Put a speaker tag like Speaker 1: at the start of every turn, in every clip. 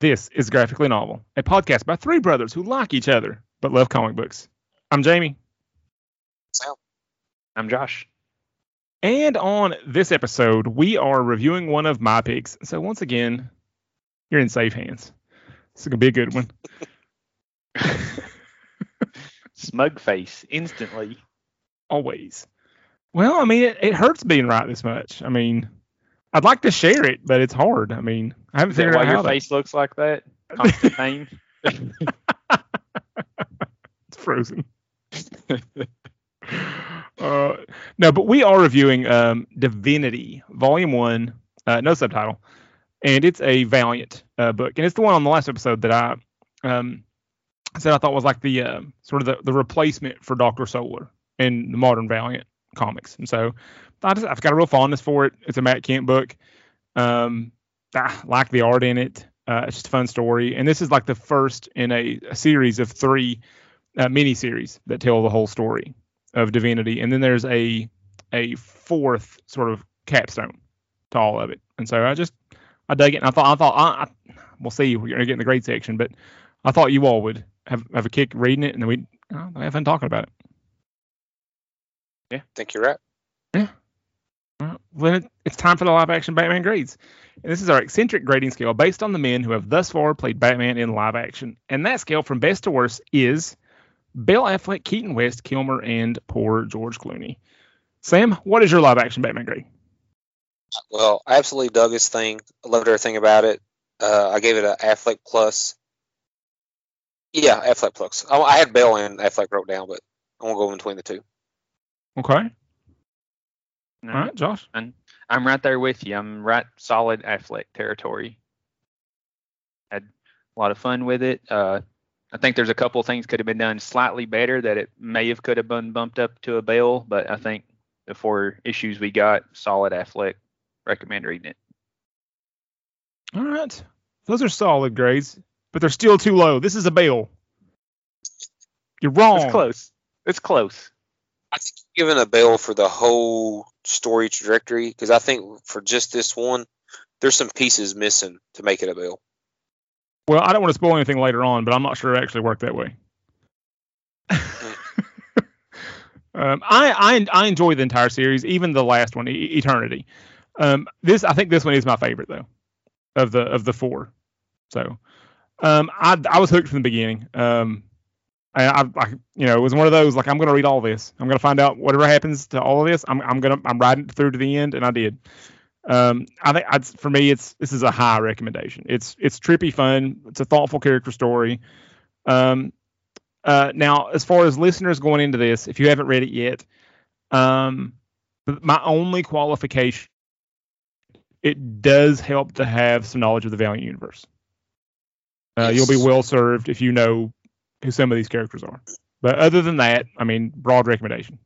Speaker 1: This is Graphically Novel, a podcast by three brothers who like each other but love comic books. I'm Jamie.
Speaker 2: Sam.
Speaker 3: I'm Josh.
Speaker 1: And on this episode, we are reviewing one of my picks. So once again, you're in safe hands. This is gonna be a good one.
Speaker 3: Smug face instantly.
Speaker 1: Always. Well, I mean, it, it hurts being right this much. I mean, I'd like to share it, but it's hard. I mean, I haven't
Speaker 3: Is
Speaker 1: figured
Speaker 3: why your face looks like that? Constant pain.
Speaker 1: it's frozen. uh, no, but we are reviewing um, Divinity, Volume One, uh, no subtitle, and it's a Valiant uh, book, and it's the one on the last episode that I um, said I thought was like the uh, sort of the, the replacement for Doctor Solar in the modern Valiant comics, and so I just I've got a real fondness for it. It's a Matt Kindt book. Um, I like the art in it. Uh, it's just a fun story, and this is like the first in a, a series of three uh, mini series that tell the whole story of divinity, and then there's a a fourth sort of capstone to all of it. And so I just I dug it, and I thought I thought I, I we'll see we're gonna get in the grade section, but I thought you all would have have a kick reading it, and then we uh, have fun talking about it. Yeah.
Speaker 2: Think you're right.
Speaker 1: Well, then it, it's time for the live action Batman grades. And this is our eccentric grading scale based on the men who have thus far played Batman in live action. And that scale from best to worst is Bale Affleck, Keaton West, Kilmer, and poor George Clooney. Sam, what is your live action Batman grade?
Speaker 2: Well, I absolutely dug this thing. I loved everything about it. Uh, I gave it a Affleck plus. Yeah, Affleck plus. I, I had Bale and Affleck wrote down, but I won't go in between the two.
Speaker 1: Okay.
Speaker 3: No,
Speaker 1: All right, Josh.
Speaker 3: I'm right there with you. I'm right solid Affleck territory. Had a lot of fun with it. Uh, I think there's a couple things could have been done slightly better that it may have could have been bumped up to a Bale, but I think the four issues we got, solid Affleck. Recommend reading it.
Speaker 1: All right. Those are solid grades, but they're still too low. This is a Bale. You're wrong.
Speaker 3: It's close. It's close.
Speaker 2: I think you're giving a Bale for the whole story trajectory because I think for just this one, there's some pieces missing to make it a Bale.
Speaker 1: Well, I don't want to spoil anything later on, but I'm not sure it actually worked that way. um, I, I I enjoy the entire series, even the last one, e- Eternity. Um, this I think this one is my favorite though, of the of the four. So, um, I I was hooked from the beginning. Um, I, I, I you know it was one of those like I'm gonna read all this. I'm gonna find out whatever happens to all of this. I'm I'm gonna I'm riding through to the end, and I did. Um, I think I'd, for me, it's this is a high recommendation. It's it's trippy fun. It's a thoughtful character story. Um, uh, now, as far as listeners going into this, if you haven't read it yet, um, my only qualification, it does help to have some knowledge of the Valiant universe. Uh, You'll be well served if you know who some of these characters are. But other than that, I mean, broad recommendation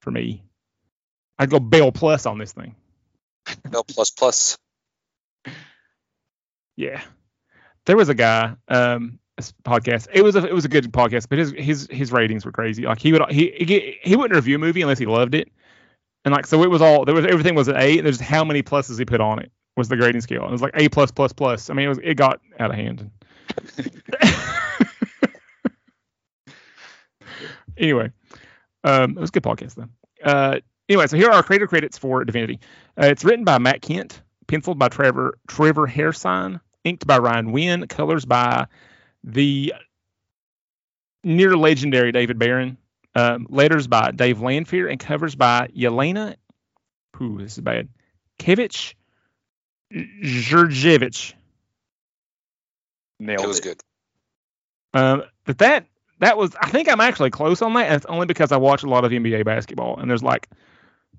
Speaker 1: for me. I'd go Bale Plus on this thing.
Speaker 2: Bale plus plus.
Speaker 1: Yeah, there was a guy. Um, podcast. It was a it was a good podcast, but his his his ratings were crazy. Like he would he he, he wouldn't review a movie unless he loved it, and like so it was all there was everything was an A, and there's how many pluses he put on it was the grading scale. It was like A plus plus plus. I mean, it was it got out of hand. anyway, um, it was a good podcast then. Uh, anyway, so here are our creator credits for Divinity. Uh, it's written by Matt Kindt, penciled by Trevor Trevor Hairsine, inked by Ryan Winn, colors by the near legendary David Baron, um, letters by Dave Lanphear, and covers by Jelena. Ooh, this is bad. Kevic Djurdjevic.
Speaker 3: Nailed
Speaker 2: It was
Speaker 3: it.
Speaker 2: good.
Speaker 1: Um, but that that was I think I'm actually close on that. And it's only because I watch a lot of NBA basketball, and there's like,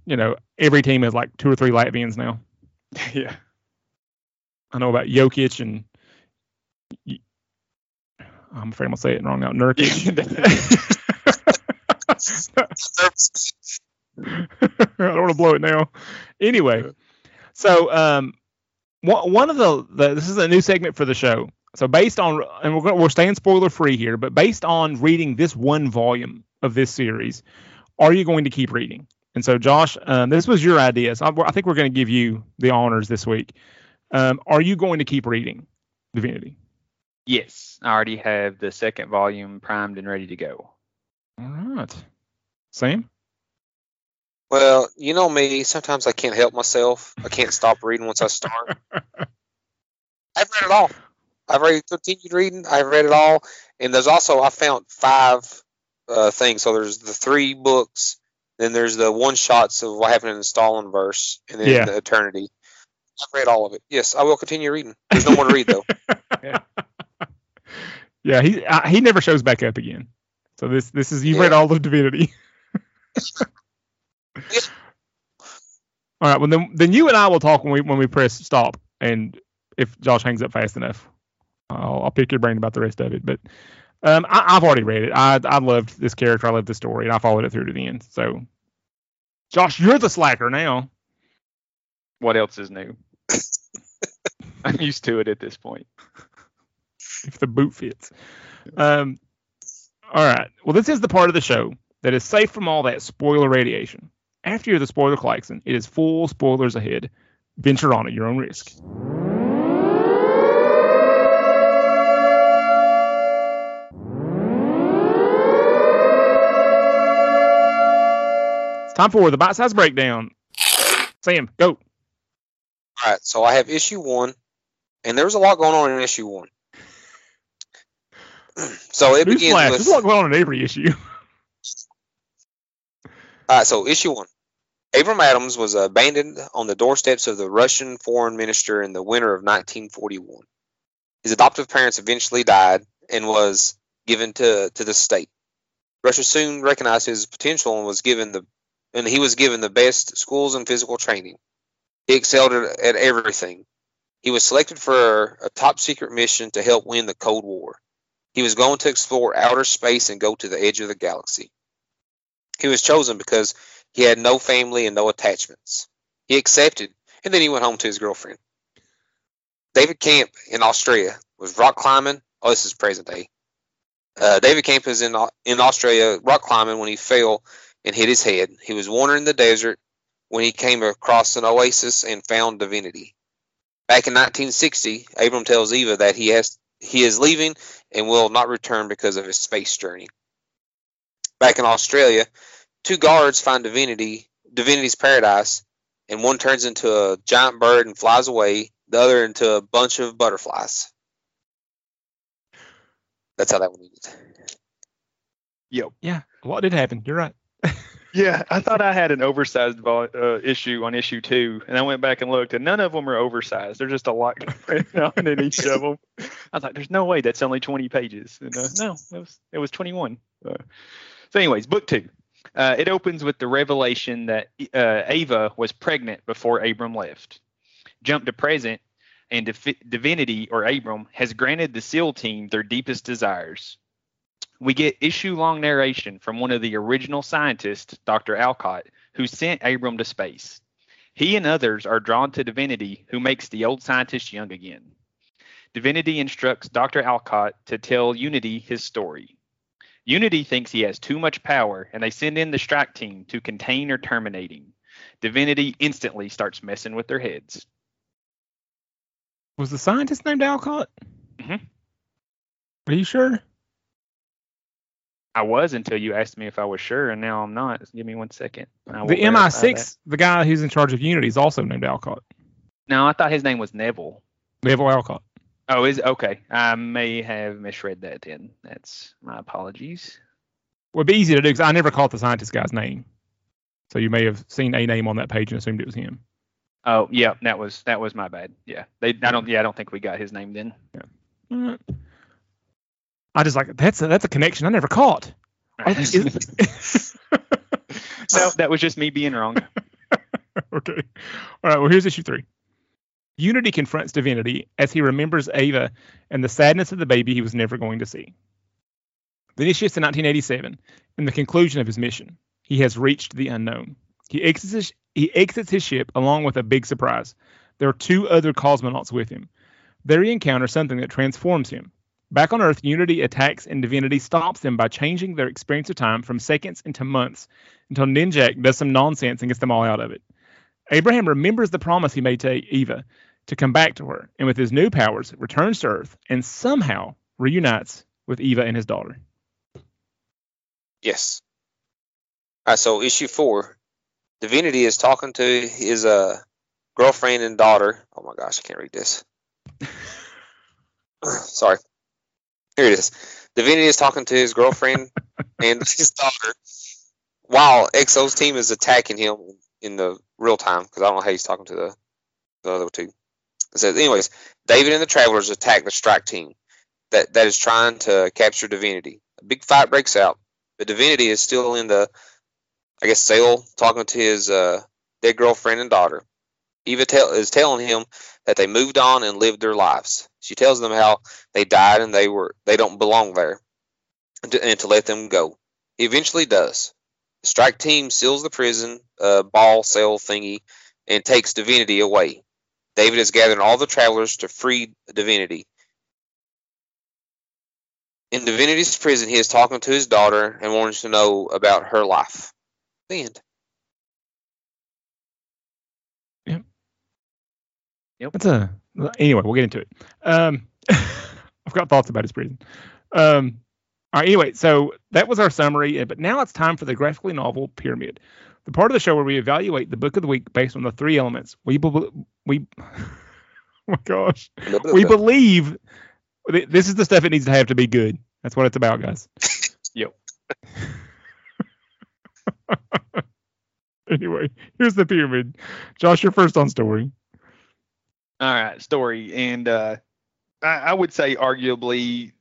Speaker 1: you know, every team has like two or three Latvians now.
Speaker 3: yeah.
Speaker 1: I know about Jokic and I'm afraid I'm gonna say it wrong now. Nurkic. I don't want to blow it now. Anyway, so um, one one of the, the this is a new segment for the show. So based on and we're gonna, we're staying spoiler free here, but based on reading this one volume of this series, are you going to keep reading? And so Josh, um, this was your idea. So I, I think we're going to give you the honors this week. Um, are you going to keep reading Divinity?
Speaker 3: Yes, I already have the second volume primed and ready to go.
Speaker 1: All right. Sam?
Speaker 2: Well, you know me. Sometimes I can't help myself. I can't stop reading once I start. I've read it all. I've already continued reading. I've read it all, and there's also I found five uh, things. So there's the three books, then there's the one shots of what happened in the Stalinverse, and then
Speaker 1: Yeah.
Speaker 2: the Eternity. I've read all of it. Yes, I will continue reading. There's no more to read though.
Speaker 1: Yeah, yeah, he I, he never shows back up again. So this this is you've
Speaker 2: Yeah.
Speaker 1: read all of Divinity. all right, well then then you and I will talk when we when we press stop, and if Josh hangs up fast enough, I'll, I'll pick your brain about the rest of it. But um, I, I've already read it. I I loved this character. I loved the story, and I followed it through to the end. So, Josh, you're the slacker now.
Speaker 3: What else is new? I'm used to it at this point.
Speaker 1: if the boot fits. Um, all right. Well, this is the part of the show that is safe from all that spoiler radiation. After you're the spoiler klaxon, it is full spoilers ahead. Venture on at your own risk. It's time for the bite size breakdown. Sam, go.
Speaker 2: All right, so I have issue one, and there was a lot going on in issue one. so it begins
Speaker 1: Newsflash,
Speaker 2: with
Speaker 1: there's a lot going on in every issue.
Speaker 2: All right, so issue one. Abram Adams was abandoned on the doorsteps of the Russian foreign minister in the winter of 1941. His adoptive parents eventually died and was given to, to the state. Russia soon recognized his potential and was given the and he was given the best schools and physical training. He excelled at, everything. He was selected for a top secret mission to help win the Cold War. He was going to explore outer space and go to the edge of the galaxy. He was chosen because he had no family and no attachments. He accepted, and then he went home to his girlfriend. David Camp in Australia was rock climbing. Oh, this is present day. Uh, David Camp was in in Australia rock climbing when he fell and hit his head. He was wandering the desert when he came across an oasis and found divinity. Back in 1960, Abram tells Eva that he has he is leaving and will not return because of his space journey. Back in Australia, two guards find divinity divinity's paradise and one turns into a giant bird and flies away the other into a bunch of butterflies that's how that one ended
Speaker 3: Yep.
Speaker 1: Yeah, What did happen. You're right.
Speaker 3: Yeah, I thought I had an oversized vol- uh, issue on issue two, and I went back and looked, and none of them are oversized. There's just a lot on in each of them. I was like, "There's no way that's only 20 pages." And, uh, no, it was it was 21. Uh, so, anyways, book two. Uh, it opens with the revelation that uh, Ava was pregnant before Abram left. Jump to present, and Div- Divinity or Abram has granted the SEAL team their deepest desires we get issue long narration from one of the original scientists, Dr. Alcott, who sent Abram to space. He and others are drawn to Divinity, who makes the old scientist young again. Divinity instructs Dr. Alcott to tell Unity his story. Unity thinks he has too much power, and they send in the strike team to contain or terminate him. Divinity instantly starts messing with their heads.
Speaker 1: Was the scientist named Alcott?
Speaker 3: Mhm.
Speaker 1: Are you sure?
Speaker 3: I was until you asked me if I was sure, and now I'm not. Give me one second.
Speaker 1: The. MI6, the guy who's in charge of Unity, is also named Alcott.
Speaker 3: No, I thought his name was Neville.
Speaker 1: Neville Alcott.
Speaker 3: Oh, is okay. I may have misread that then. That's my apologies.
Speaker 1: It would be easy to do because I never caught the scientist guy's name. So you may have seen a name on that page and assumed it was him.
Speaker 3: Oh, yeah, that was that was my bad. Yeah, they. I don't. Yeah, I don't think we got his name then.
Speaker 1: Uh, I just like that's a, that's a connection I never caught. Are they- is-
Speaker 3: no, that was just me being wrong.
Speaker 1: okay. All right. Well, here's issue three. Unity confronts Divinity as he remembers Ava and the sadness of the baby he was never going to see. Then he shifts to 1987 in the conclusion of his mission. He has reached the unknown. He exits his, he exits his ship along with a big surprise. There are two other cosmonauts with him. There he encounters something that transforms him. Back on Earth, Unity attacks and Divinity stops them by changing their experience of time from seconds into months until Ninjak does some nonsense and gets them all out of it. Abraham remembers the promise he made to Eva. to come back to her, and with his new powers, returns to Earth and somehow reunites with Eva and his daughter.
Speaker 2: Yes. All right, so issue four, Divinity is talking to his uh, girlfriend and daughter. Oh my gosh, I can't read this. Sorry. Here it is. Divinity is talking to his girlfriend and his daughter while X-O's team is attacking him in the real time because I don't know how he's talking to the, the other two. It says, anyways, David and the Travelers attack the strike team that, that is trying to capture Divinity. A big fight breaks out, but Divinity is still in the, I guess, cell talking to his uh, dead girlfriend and daughter. Eva tell, is telling him that they moved on and lived their lives. She tells them how they died and they were they don't belong there, and to, and to let them go. He eventually does. The strike team seals the prison uh, ball cell thingy and takes Divinity away. David is gathering all the travelers to free Divinity. In Divinity's prison, he is talking to his daughter and wants to know about her life. The end.
Speaker 1: Yep. That's a anyway. We'll get into it. Um, I've got thoughts about his prison. Um, all right. Anyway, so that was our summary. But now it's time for the graphically novel Pyramid, the part of the show where we evaluate the book of the week based on the three elements we be- we. oh my gosh, we believe this is the stuff it needs to have to be good. That's what it's about, guys.
Speaker 3: yep.
Speaker 1: anyway, here's the pyramid. Josh, you're first on story.
Speaker 3: All right, story, and uh, I, I, would say arguably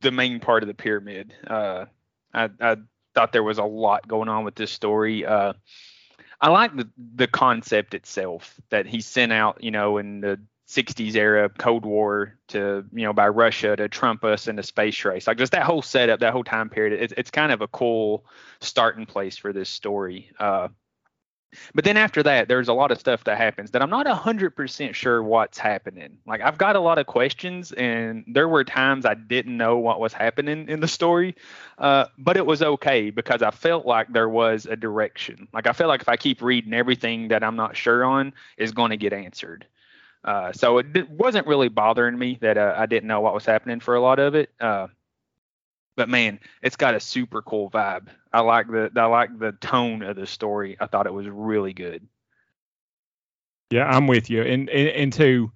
Speaker 3: the main part of the pyramid. Uh, I, I, thought there was a lot going on with this story. Uh, I like the the concept itself that he sent out, you know, in the 60s era Cold War to you know by Russia to trump us in a space race. Like just that whole setup, that whole time period. It's it's kind of a cool starting place for this story. Uh, but then after that, there's a lot of stuff that happens that I'm not 100% sure what's happening. Like, I've got a lot of questions, and there were times I didn't know what was happening in the story. Uh, but it was okay because I felt like there was a direction. Like, I felt like if I keep reading, everything that I'm not sure on is going to get answered. Uh, so it, it, wasn't really bothering me that uh, I didn't know what was happening for a lot of it. But man, it's got a super cool vibe. I like the I like the tone of the story. I thought it was really good.
Speaker 1: Yeah, I'm with you. And and, and two,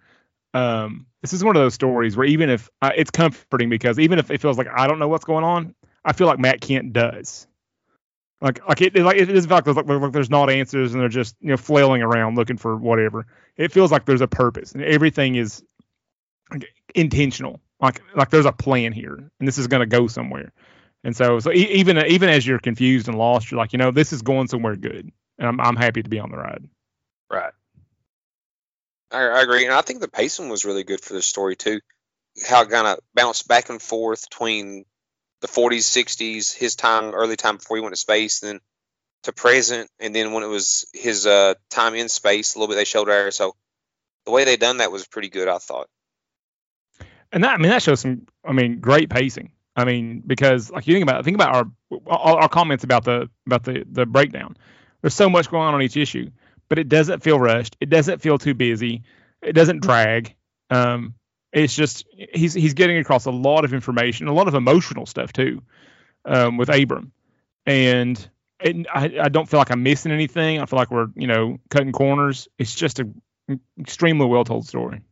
Speaker 1: um, this is one of those stories where even if uh, it's comforting because even if it feels like I don't know what's going on, I feel like Matt Kindt does. Like like it like it is like, like, like there's not answers and they're just you know flailing around looking for whatever. It feels like there's a purpose and everything is intentional like like there's a plan here and this is going to go somewhere. And so so e- even even as you're confused and lost you're like you know this is going somewhere good and i'm, I'm happy to be on the ride.
Speaker 3: Right.
Speaker 2: I, I agree and i think the pacing was really good for the story too. How it kind of bounced back and forth between the 40s 60s his time early time before he went to space then to present and then when it was his uh, time in space a little bit they showed there. So the way they done that was pretty good i thought
Speaker 1: and that I mean that shows some I mean great pacing. I mean because like you think about think about our our comments about the about the the breakdown. There's so much going on on each issue, but it doesn't feel rushed. It doesn't feel too busy. It doesn't drag. Um, it's just he's he's getting across a lot of information, a lot of emotional stuff too, um, with Abram, and it, I I don't feel like I'm missing anything. I feel like we're you know cutting corners. It's just a extremely well told story.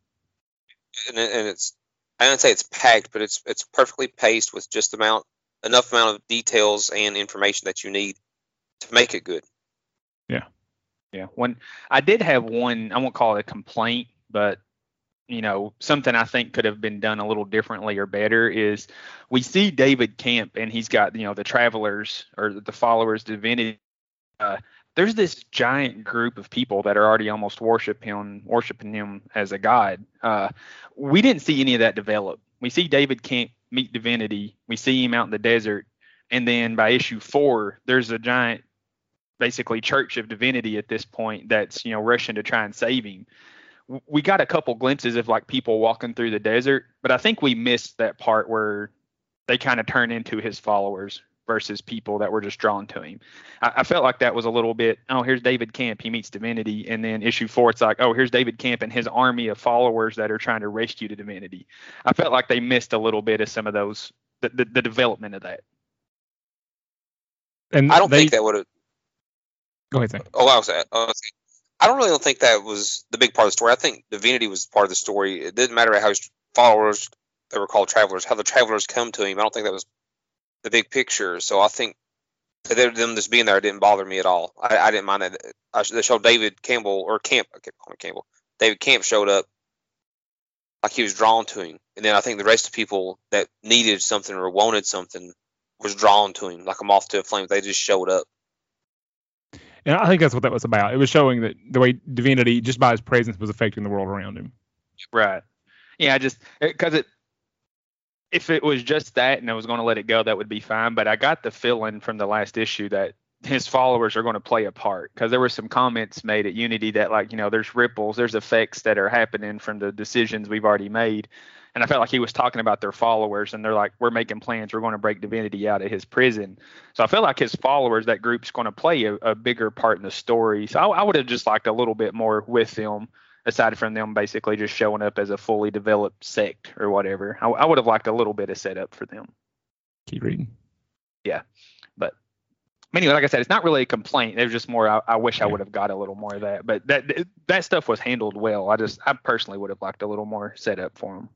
Speaker 2: And, and it's I don't say it's packed, but it's it's perfectly paced with just amount enough amount of details and information that you need to make it good.
Speaker 1: Yeah.
Speaker 3: Yeah. When I did have one, I won't call it a complaint, but you know, something I think could have been done a little differently or better is we see David Camp and he's got, you know, the travelers or the followers divinity uh, there's this giant group of people that are already almost worship him, worshiping him as a god. Uh, we didn't see any of that develop. We see David Camp meet divinity. We see him out in the desert, and then by issue four, there's a giant, basically church of divinity at this point that's you know rushing to try and save him. We got a couple glimpses of like people walking through the desert, but I think we missed that part where they kind of turn into his followers versus people that were just drawn to him. I, I, felt like that was a little bit, oh, here's David Camp, he meets Divinity, and then issue four, it's like, oh, here's David Camp and his army of followers that are trying to rescue the Divinity. I felt like they missed a little bit of some of those, the, the, the development of that.
Speaker 2: And I don't they, think that would have.
Speaker 1: Go ahead, Sam.
Speaker 2: Oh, I was, I was I don't really don't think that was the big part of the story. I think divinity was part of the story. It didn't matter how his followers, they were called travelers, how the travelers come to him. I don't think that was the big picture. So I think that them just being there didn't bother me at all. I, I didn't mind that. I, they showed David Campbell or Camp, I kept calling Campbell. David Camp showed up like he was drawn to him, and then I think the rest of people that needed something or wanted something was drawn to him like a moth to a flame. They just showed up.
Speaker 1: And I think that's what that was about. It was showing that the way divinity, just by his presence, was affecting the world around him.
Speaker 3: Right. Yeah, I just because it, if it was just that and I was going to let it go, that would be fine. But I got the feeling from the last issue that his followers are going to play a part because there were some comments made at Unity that like you know there's ripples, there's effects that are happening from the decisions we've already made and I felt like he was talking about their followers, and they're like, "We're making plans. We're going to break Divinity out of his prison." So I feel like his followers, that group's going to play a, a bigger part in the story. So I, I would have just liked a little bit more with them, aside from them basically just showing up as a fully developed sect or whatever. I, I would have liked a little bit of setup for them.
Speaker 1: Keep reading.
Speaker 3: Yeah, but anyway, like I said, it's not really a complaint. It was just more. I, I wish I would have got a little more of that, but that that stuff was handled well. I just, I personally would have liked a little more setup for them.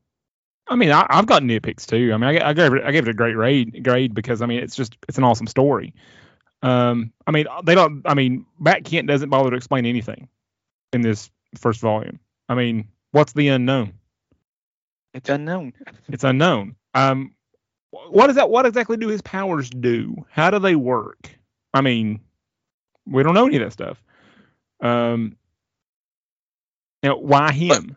Speaker 1: I mean, I, have got nitpicks too. I mean, I, I, gave it, I gave it a great grade, grade because I mean, it's just, it's an awesome story. Um, I mean, they don't. I mean, Matt Kindt doesn't bother to explain anything in this first volume. I mean, what's the unknown?
Speaker 3: It's unknown.
Speaker 1: It's unknown. Um, what is that? What exactly do his powers do? How do they work? I mean, we don't know any of that stuff. Um, know, why him?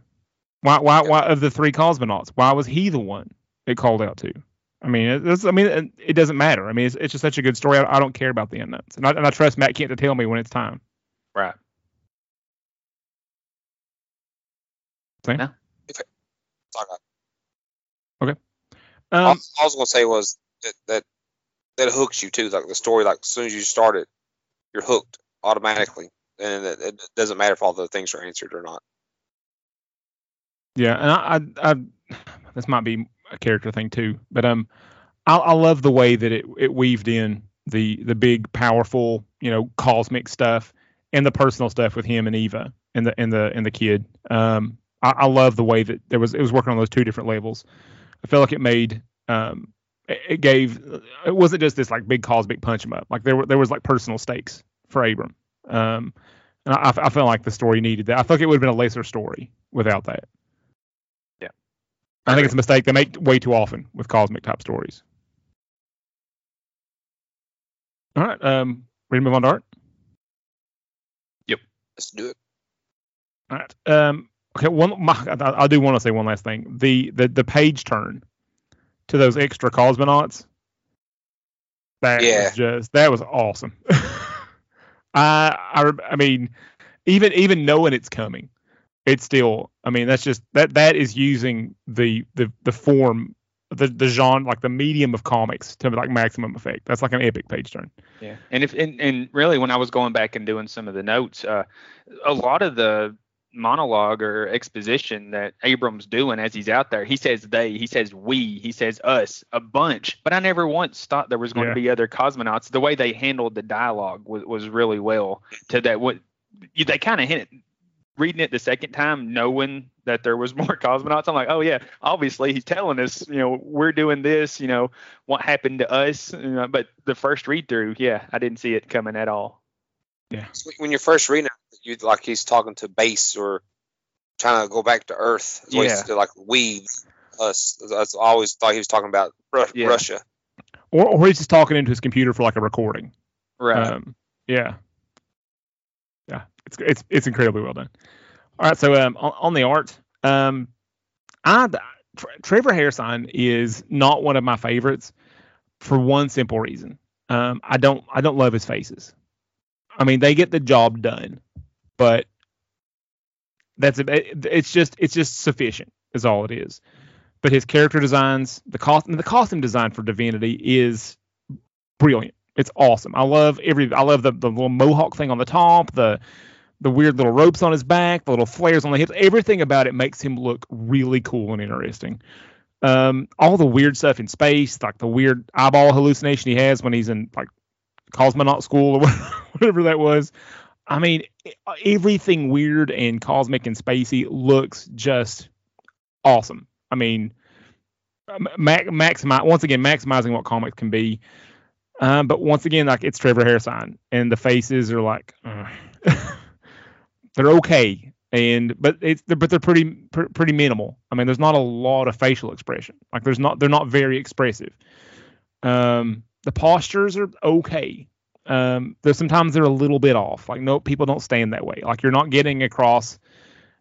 Speaker 1: Why, why, why of the three cosmonauts, why was he the one it called out to? I mean, it's, I mean, it doesn't matter. I mean, it's, it's just such a good story. I, I don't care about the unknowns, and I, and I trust Matt Kindt to tell me when it's time.
Speaker 3: Right.
Speaker 1: Same. No.
Speaker 2: Okay. Um, all, I was gonna say was that, that that hooks you too. Like the story, like as soon as you start it, you're hooked automatically, and it, it doesn't matter if all the things are answered or not.
Speaker 1: Yeah, and I, I, I, this might be a character thing too, but um, I, I love the way that it it weaved in the the big powerful you know cosmic stuff and the personal stuff with him and Eva and the and the and the kid. Um, I, I love the way that there was it was working on those two different levels. I felt like it made um, it, it gave it wasn't just this like big cosmic punch him up. Like there were there was like personal stakes for Abram. Um, and I, I felt like the story needed that. I thought it would have been a lesser story without that. Yeah, I think it's a mistake they make way too often with cosmic type stories. All right, um, ready to move on to art?
Speaker 2: Yep, let's do it.
Speaker 1: All right. Um, okay, one. My, I, I do want to say one last thing. The the the page turn to those extra cosmonauts. That yeah. was just that was awesome. I I I mean, even even knowing it's coming, it's still i mean that's just that that is using the the the form the the genre like the medium of comics to like maximum effect that's like an epic page turn
Speaker 3: yeah and if and, and really when i was going back and doing some of the notes uh a lot of the monologue or exposition that abram's doing as he's out there he says they he says we he says us a bunch but i never once thought there was going yeah. to be other cosmonauts the way they handled the dialogue was, was really well to that what they kind of hinted reading it the second time, knowing that there was more cosmonauts, I'm like, oh yeah, obviously he's telling us, you know, we're doing this, you know, what happened to us. You know, but the first read through, yeah, I didn't see it coming at all.
Speaker 1: Yeah.
Speaker 2: When you're first reading it, you like he's talking to base or trying to go back to Earth. Yeah. To like we, us. That's I always thought he was talking about yeah. Russia.
Speaker 1: Or, or he's just talking into his computer for like a recording.
Speaker 3: Right. Um,
Speaker 1: yeah Yeah. it's it's it's incredibly well done. All right, so um, on, on the art, um, I Trevor Hairsine is not one of my favorites for one simple reason. Um, I don't I don't love his faces. I mean, they get the job done, but that's it's just it's just sufficient is all it is. But his character designs, the costume the costume design for Divinity is brilliant. It's awesome. I love every. I love the the little mohawk thing on the top, the the weird little ropes on his back, the little flares on the hips. Everything about it makes him look really cool and interesting. Um, all the weird stuff in space, like the weird eyeball hallucination he has when he's in like cosmonaut school or whatever that was. I mean, everything weird and cosmic and spacey looks just awesome. I mean, max, maximize once again maximizing what comics can be. Um, but once again, like it's Trevor Hairsine, and the faces are like uh, they're okay, and but it's but they're pretty pr- pretty minimal. I mean, there's not a lot of facial expression. Like there's not they're not very expressive. Um, the postures are okay. Um, there's sometimes they're a little bit off. Like no, people don't stand that way. Like you're not getting across.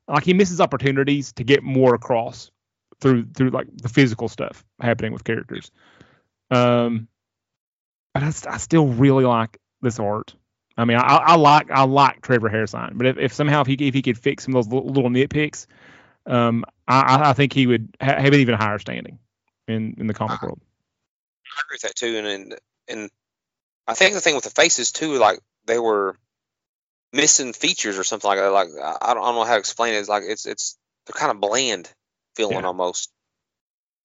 Speaker 1: Like he misses opportunities to get more across through through like the physical stuff happening with characters. Um, but I, I still really like this art. I mean, I, I like I like Trevor Hairsine, but if, if somehow if he if he could fix some of those little, little nitpicks, um, I, I think he would have an even higher standing in in the comic
Speaker 2: I,
Speaker 1: world.
Speaker 2: I agree with that too, and, and and I think the thing with the faces too, like they were missing features or something like that. Like I don't, I don't know how to explain it. It's like it's it's they're kind of bland feeling yeah. almost.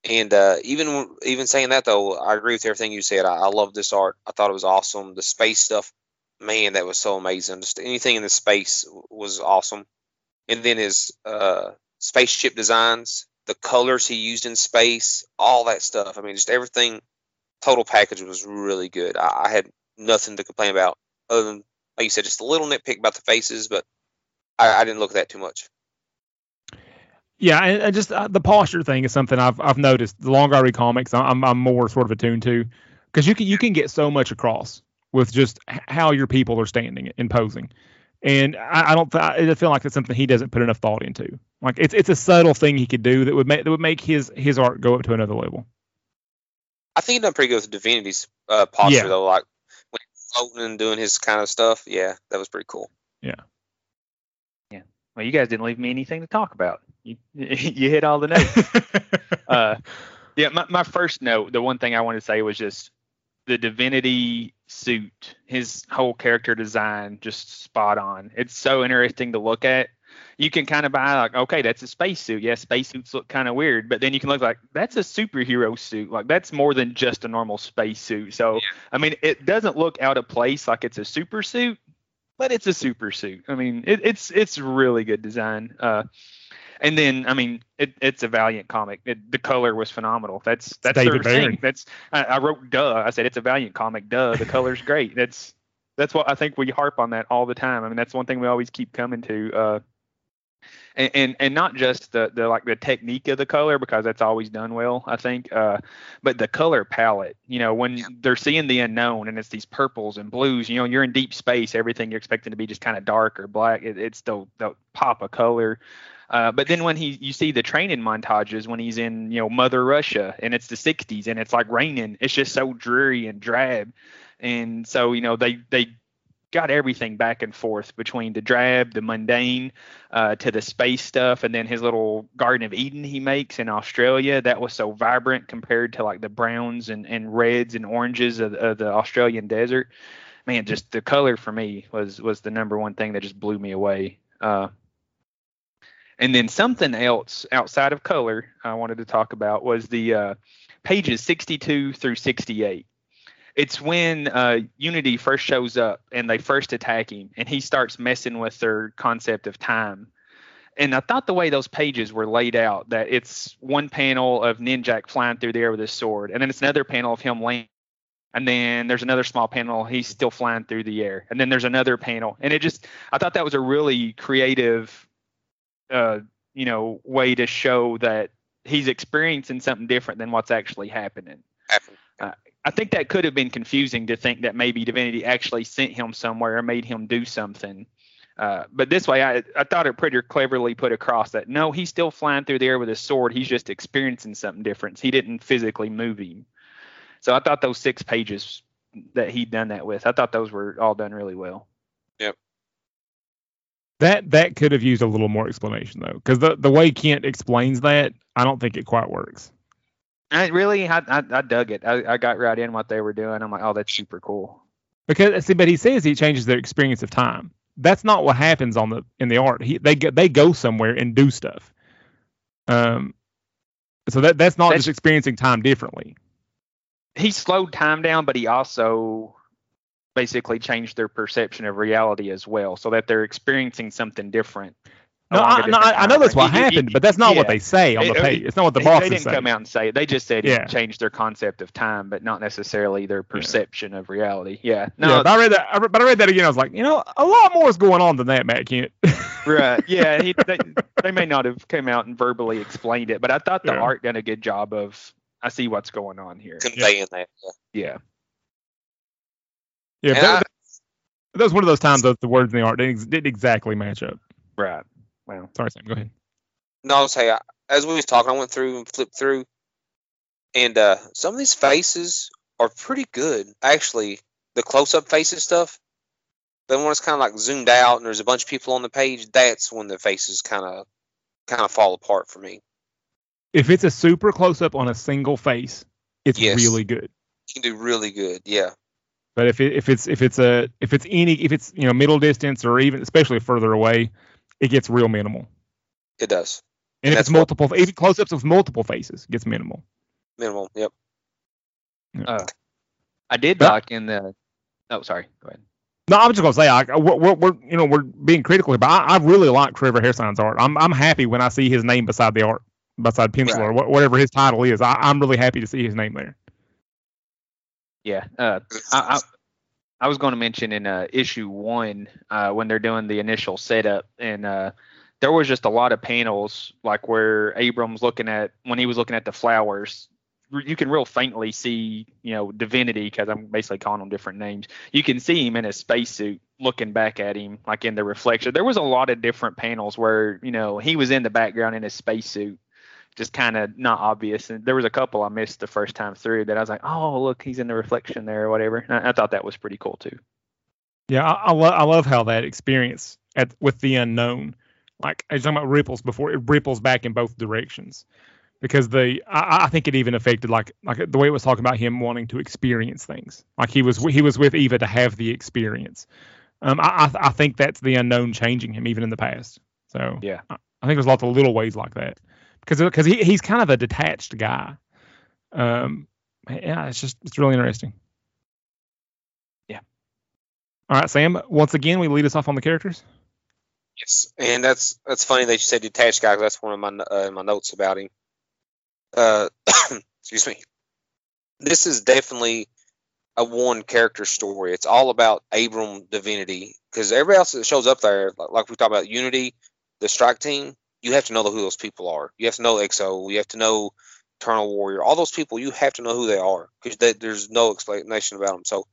Speaker 2: And uh, even even saying that though, I agree with everything you said. I, I love this art. I thought it was awesome. The space stuff, man, that was so amazing. Just anything in the space was awesome. And then his uh, spaceship designs, the colors he used in space, all that stuff. I mean, just everything. Total package was really good. I, I had nothing to complain about other than, like you said, just a little nitpick about the faces, but I, I didn't look at that too much.
Speaker 1: Yeah, and, and just uh, the posture thing is something I've I've noticed. The longer I read comics, I'm I'm more sort of attuned to, because you can you can get so much across with just how your people are standing and posing, and I, I don't I feel like that's something he doesn't put enough thought into. Like it's it's a subtle thing he could do that would make that would make his his art go up to another level.
Speaker 2: I think he done pretty good with Divinity's uh, posture yeah. though. Like when he's floating and doing his kind of stuff, yeah, that was pretty cool.
Speaker 1: Yeah.
Speaker 3: Yeah. Well, you guys didn't leave me anything to talk about. You you hit all the notes. uh, yeah, my, my first note, the one thing I wanted to say was just the divinity suit, his whole character design, just spot on. It's so interesting to look at. You can kind of buy like, okay, that's a spacesuit. Yeah, spacesuits look kind of weird, but then you can look like that's a superhero suit. Like that's more than just a normal spacesuit. So, yeah. I mean, it doesn't look out of place like it's a super suit, but it's a super suit. I mean, it, it's it's really good design. Uh, and then I mean, it, it's a Valiant comic. It, the color was phenomenal. That's that's
Speaker 1: David
Speaker 3: their thing. That's I, I, wrote duh. I said it's a Valiant comic. Duh. The color's great. That's that's what I think we harp on that all the time. I mean, that's one thing we always keep coming to. Uh, and, and, and not just the, the like the technique of the color because that's always done well I think uh, but the color palette you know when yeah. they're seeing the unknown and it's these purples and blues you know you're in deep space everything you're expecting to be just kind of dark or black it, it's the, the pop of color uh, but then when he you see the training montages when he's in you know Mother Russia and it's the 60s and it's like raining, it's just so dreary and drab. And so you know they they got everything back and forth between the drab, the mundane, uh, to the space stuff, and then his little Garden of Eden he makes in Australia. That was so vibrant compared to like the browns and, and reds and oranges of, of the Australian desert. Man, just the color for me was was the number one thing that just blew me away. Uh, and then something else outside of color I wanted to talk about was the uh, pages 62 through 68. It's when uh, Unity first shows up and they first attack him, and he starts messing with their concept of time. And I thought the way those pages were laid out, that it's one panel of Ninjak flying through the air with his sword, and then it's another panel of him landing and then there's another small panel he's still flying through the air and then there's another panel and it just i thought that was a really creative uh, you know, way to show that he's experiencing something different than what's actually happening. Uh, I think that could have been confusing to think that maybe Divinity actually sent him somewhere or made him do something. Uh, but this way, I, I thought it pretty cleverly put across that no, he's still flying through the air with his sword. He's just experiencing something different. He didn't physically move him. So I thought those six pages that he'd done that with, I thought those were all done really well.
Speaker 2: Yep.
Speaker 1: That that could have used a little more explanation though, because the the way Kindt explains that, I don't think it quite works.
Speaker 3: I really, I, I, I dug it. I, I got right in what they were doing. I'm like, oh, that's super cool.
Speaker 1: Because see, but he says he changes their experience of time. That's not what happens on the in the art. He they get they go somewhere and do stuff. Um, so that that's not
Speaker 3: That's-
Speaker 1: just experiencing time differently.
Speaker 3: He slowed time down, but he also basically changed their perception of reality as well, so that they're experiencing something different.
Speaker 1: No,
Speaker 3: along a
Speaker 1: I, no, I, I know that's what
Speaker 3: He- he-
Speaker 1: happened, but that's not what they say on the page. It's not what the
Speaker 3: They-
Speaker 1: bosses
Speaker 3: they didn't
Speaker 1: say.
Speaker 3: come out and say it. They just said
Speaker 1: Yeah.
Speaker 3: it changed their concept of time, but not necessarily their perception of reality. Yeah.
Speaker 1: No,
Speaker 3: No,
Speaker 1: but I read that. I re- but I read that again. I was like, you know, a lot more is going on than that, Matt Kindt.
Speaker 3: right. Yeah. He, they, they may not have come out and verbally explained it, but I thought the
Speaker 1: Yeah.
Speaker 3: art done a good job of. I see what's going on here.
Speaker 2: conveying that. Yeah.
Speaker 3: Yeah.
Speaker 1: yeah, that,
Speaker 2: I-
Speaker 1: that was one of those times that the words in the art didn't, didn't exactly match up.
Speaker 3: Right. Well.
Speaker 1: Sorry, Sam. Go ahead.
Speaker 2: No, I'll say I, as we was talking, I went through and flipped through, and uh, some of these faces are pretty good. Actually, the close-up faces stuff. Then when it's kind of like zoomed out and there's a bunch of people on the page, that's when the faces kind of kind of fall apart for me.
Speaker 1: If it's a super close up on a single face, it's
Speaker 2: Yes.
Speaker 1: really good.
Speaker 2: You can do really good. Yeah.
Speaker 1: But if it, if it's if it's a if it's any if it's you know middle distance or even especially further away, it gets real minimal.
Speaker 2: It does.
Speaker 1: And if
Speaker 2: That's
Speaker 1: it's
Speaker 2: what-
Speaker 1: multiple, even close ups with multiple faces, gets minimal.
Speaker 2: Minimal. Yep.
Speaker 3: Uh, I did
Speaker 1: But-
Speaker 3: talk in the. Oh, sorry. Go ahead.
Speaker 1: No, I'm just gonna say, I, we're, we're, we're you know we're being critical here, but I, I really like Trevor Hairsine's art. I'm I'm happy when I see his name beside the art, beside pencil or wha- whatever his title is. I, I'm really happy to see his name there.
Speaker 3: Yeah. Uh, I, I, was going to mention in uh, issue one uh, when they're doing the initial setup, and uh, there was just a lot of panels like where Abram's looking at when he was looking at the flowers. You can real faintly see, you know, divinity because I'm basically calling them different names. You can see him in a spacesuit looking back at him, like in the reflection. There was a lot of different panels where, you know, he was in the background in his spacesuit, just kind of not obvious. And there was a couple I missed the first time through that I was like, oh, look, he's in the reflection there or whatever. And I, I thought that was pretty cool too.
Speaker 1: Yeah, I, I, lo- I love how that experience at with the unknown, like I was talking about ripples before, it ripples back in both directions, because the I, I think it even affected like like the way it was talking about him wanting to experience things, like he was he was with Eva to have the experience. Um, I I, I think that's the unknown changing him even in the past. So
Speaker 3: Yeah.
Speaker 1: I, I think there's lots of little ways like that, because because he he's kind of a detached guy. Um, yeah, it's just it's really interesting.
Speaker 3: Yeah.
Speaker 1: All right, Sam. Once again, we lead us off on the characters.
Speaker 2: Yes, and that's that's funny that you said detached guy. That's one of my uh, my notes about him. Uh, excuse me. This is definitely a one character story. It's all about Abram Divinity because everybody else that shows up there, like, like we talked about Unity, the Strike Team, you have to know who those people are. You have to know X-O. You have to know Eternal Warrior. All those people, you have to know who they are because there's no explanation about them. So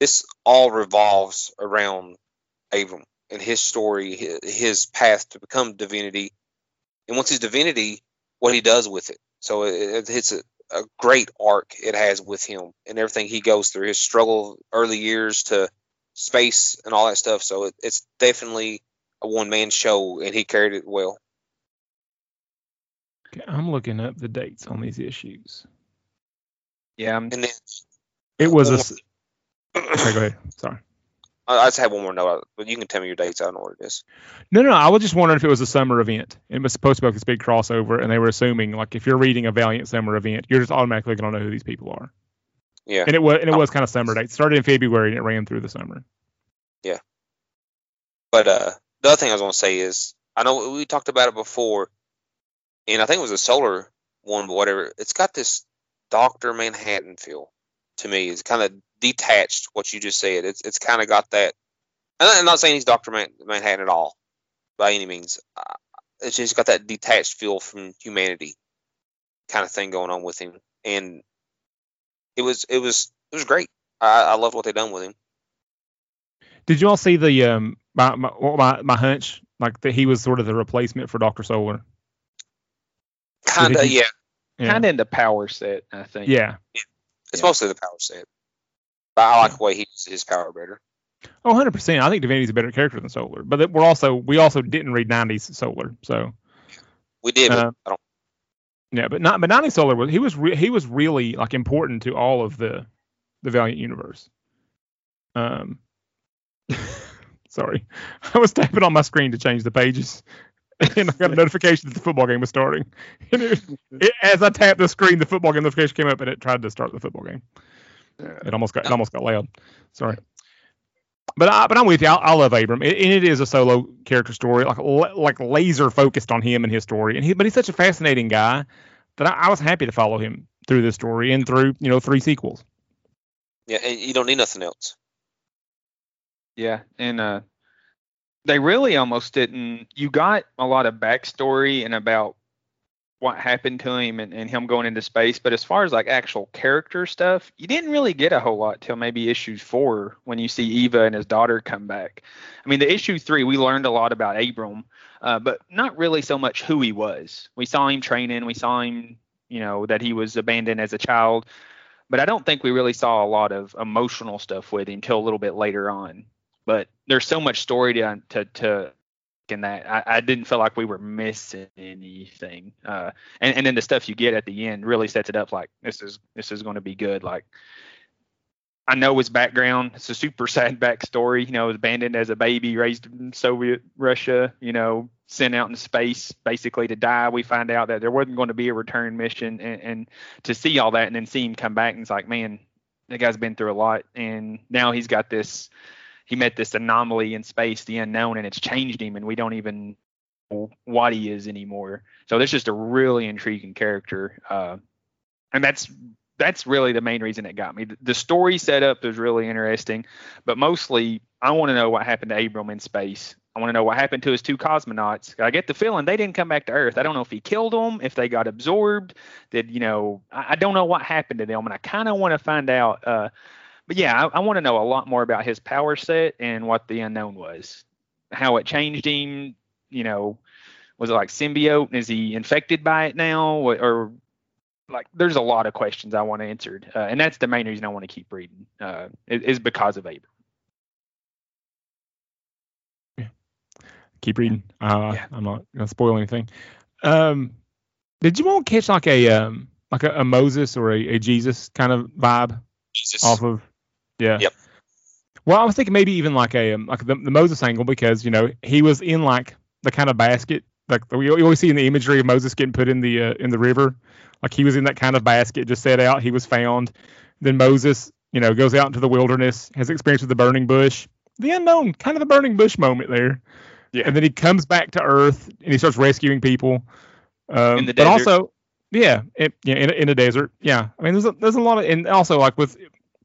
Speaker 2: this all revolves around Abram and his story, hi- his path to become divinity, and once he's divinity, what he does with it. So it- it's a, a great arc it has with him and everything he goes through, his struggle early years to space and all that stuff. So it, it's definitely a one man show, and he carried it well.
Speaker 1: Okay, I'm looking up the dates on these issues.
Speaker 3: Yeah, I'm,
Speaker 2: And then
Speaker 1: It was a. Okay, go ahead. Sorry.
Speaker 2: I I just have one more note, but you can tell me your dates. I don't know what it is.
Speaker 1: No, no, I was just wondering if it was a summer event. It was supposed to be like this big crossover, and they were assuming like if you're reading a Valiant summer event, you're just automatically going to know who these people are.
Speaker 2: Yeah.
Speaker 1: And it was and it was kind of summer dates. Started in February and it ran through the summer. Yeah.
Speaker 2: But uh, the other thing I was going to say is, I know we talked about it before, and I think it was a solar one, but whatever. It's got this Doctor Manhattan feel to me. It's kind of detached. What you just said. It's it's kind of got that. I'm not saying he's Doctor Man- Manhattan at all, by any means. Uh, it's just got that detached feel from humanity, kind of thing going on with him, and it was it was it was great. I, I loved what they done with him.
Speaker 1: Did you all see the um my my my, my hunch like that he was sort of the replacement for Doctor Solar?
Speaker 2: Kind of, yeah.
Speaker 1: Yeah.
Speaker 3: kind of in the power set, I think.
Speaker 1: yeah.
Speaker 2: It's
Speaker 3: Yeah.
Speaker 2: mostly the power set. But I like the way he uses his power better.
Speaker 1: Oh, 100 percent. I think Divinity's a better character than Solar, but we're also we also didn't read 90s Solar, so
Speaker 2: We did, but
Speaker 1: Uh,
Speaker 2: I don't.
Speaker 1: Yeah, but not but Nani Solar was he was re, he was really like important to all of the the Valiant universe. Um, sorry, I was tapping on my screen to change the pages, and I got a notification that the football game was starting. And it, it, as I tapped the screen, the football game notification came up, and it tried to start the football game. It almost got it almost got loud. Sorry. But I, but I'm with you. I, I love Abram, and it is a solo character story, like like laser focused on him and his story. And he, but he's such a fascinating guy that I, I was happy to follow him through this story and through you know three sequels.
Speaker 2: Yeah, and you don't need nothing else.
Speaker 3: Yeah, and uh, they really almost didn't. You got a lot of backstory and about what happened to him and, and him going into space, but as far as like actual character stuff, you didn't really get a whole lot till maybe issue four when you see Eva and his daughter come back. I mean, the issue three, we learned a lot about Abram, uh, but not really so much who he was. We saw him training, we saw him, you know, that he was abandoned as a child, but I don't think we really saw a lot of emotional stuff with him till a little bit later on. But there's so much story to to, to in that I, I, didn't feel like we were missing anything. Uh, and, and then the stuff you get at the end really sets it up like this is this is going to be good. Like I know his background. It's a super sad backstory. You know, was abandoned as a baby, raised in Soviet Russia. You know, sent out in space basically to die. We find out that there wasn't going to be a return mission, and, and to see all that and then see him come back and it's like, man, that guy's been through a lot, and now he's got this he met this anomaly in space, the unknown, and it's changed him, and we don't even know what he is anymore. So that's just a really intriguing character, uh, and that's that's really the main reason it got me. The story setup is really interesting, but mostly I want to know what happened to Abram in space. I want to know what happened to his two cosmonauts. I get the feeling they didn't come back to Earth. I don't know if he killed them, if they got absorbed. Did you know? I, I don't know what happened to them, and I kind of want to find out. Uh, but yeah, I, I want to know a lot more about his power set and what the unknown was, how it changed him. You know, was it like symbiote? Is he infected by it now, or, or like? There's a lot of questions I want answered, uh, and that's the main reason I want to keep reading. Uh, is because of Abram.
Speaker 1: Keep reading. Uh, yeah. I'm not gonna spoil anything. Um, did you want to catch like a um like a, a Moses or a, a Jesus kind of vibe
Speaker 2: Jesus.
Speaker 1: off of yeah.
Speaker 2: Yep.
Speaker 1: Well, I was thinking maybe even like a um, like the, the Moses angle because you know he was in like the kind of basket like we always see in the imagery of Moses getting put in the uh, in the river, like he was in that kind of basket, just set out. He was found. Then Moses, you know, goes out into the wilderness, has experience with the burning bush, the unknown, kind of the burning bush moment there. Yeah. And then he comes back to Earth and he starts rescuing people. Um,
Speaker 3: in the
Speaker 1: desert.
Speaker 3: But
Speaker 1: also, yeah, it, yeah, in, in a desert. Yeah, I mean, there's a, there's a lot of, and also like with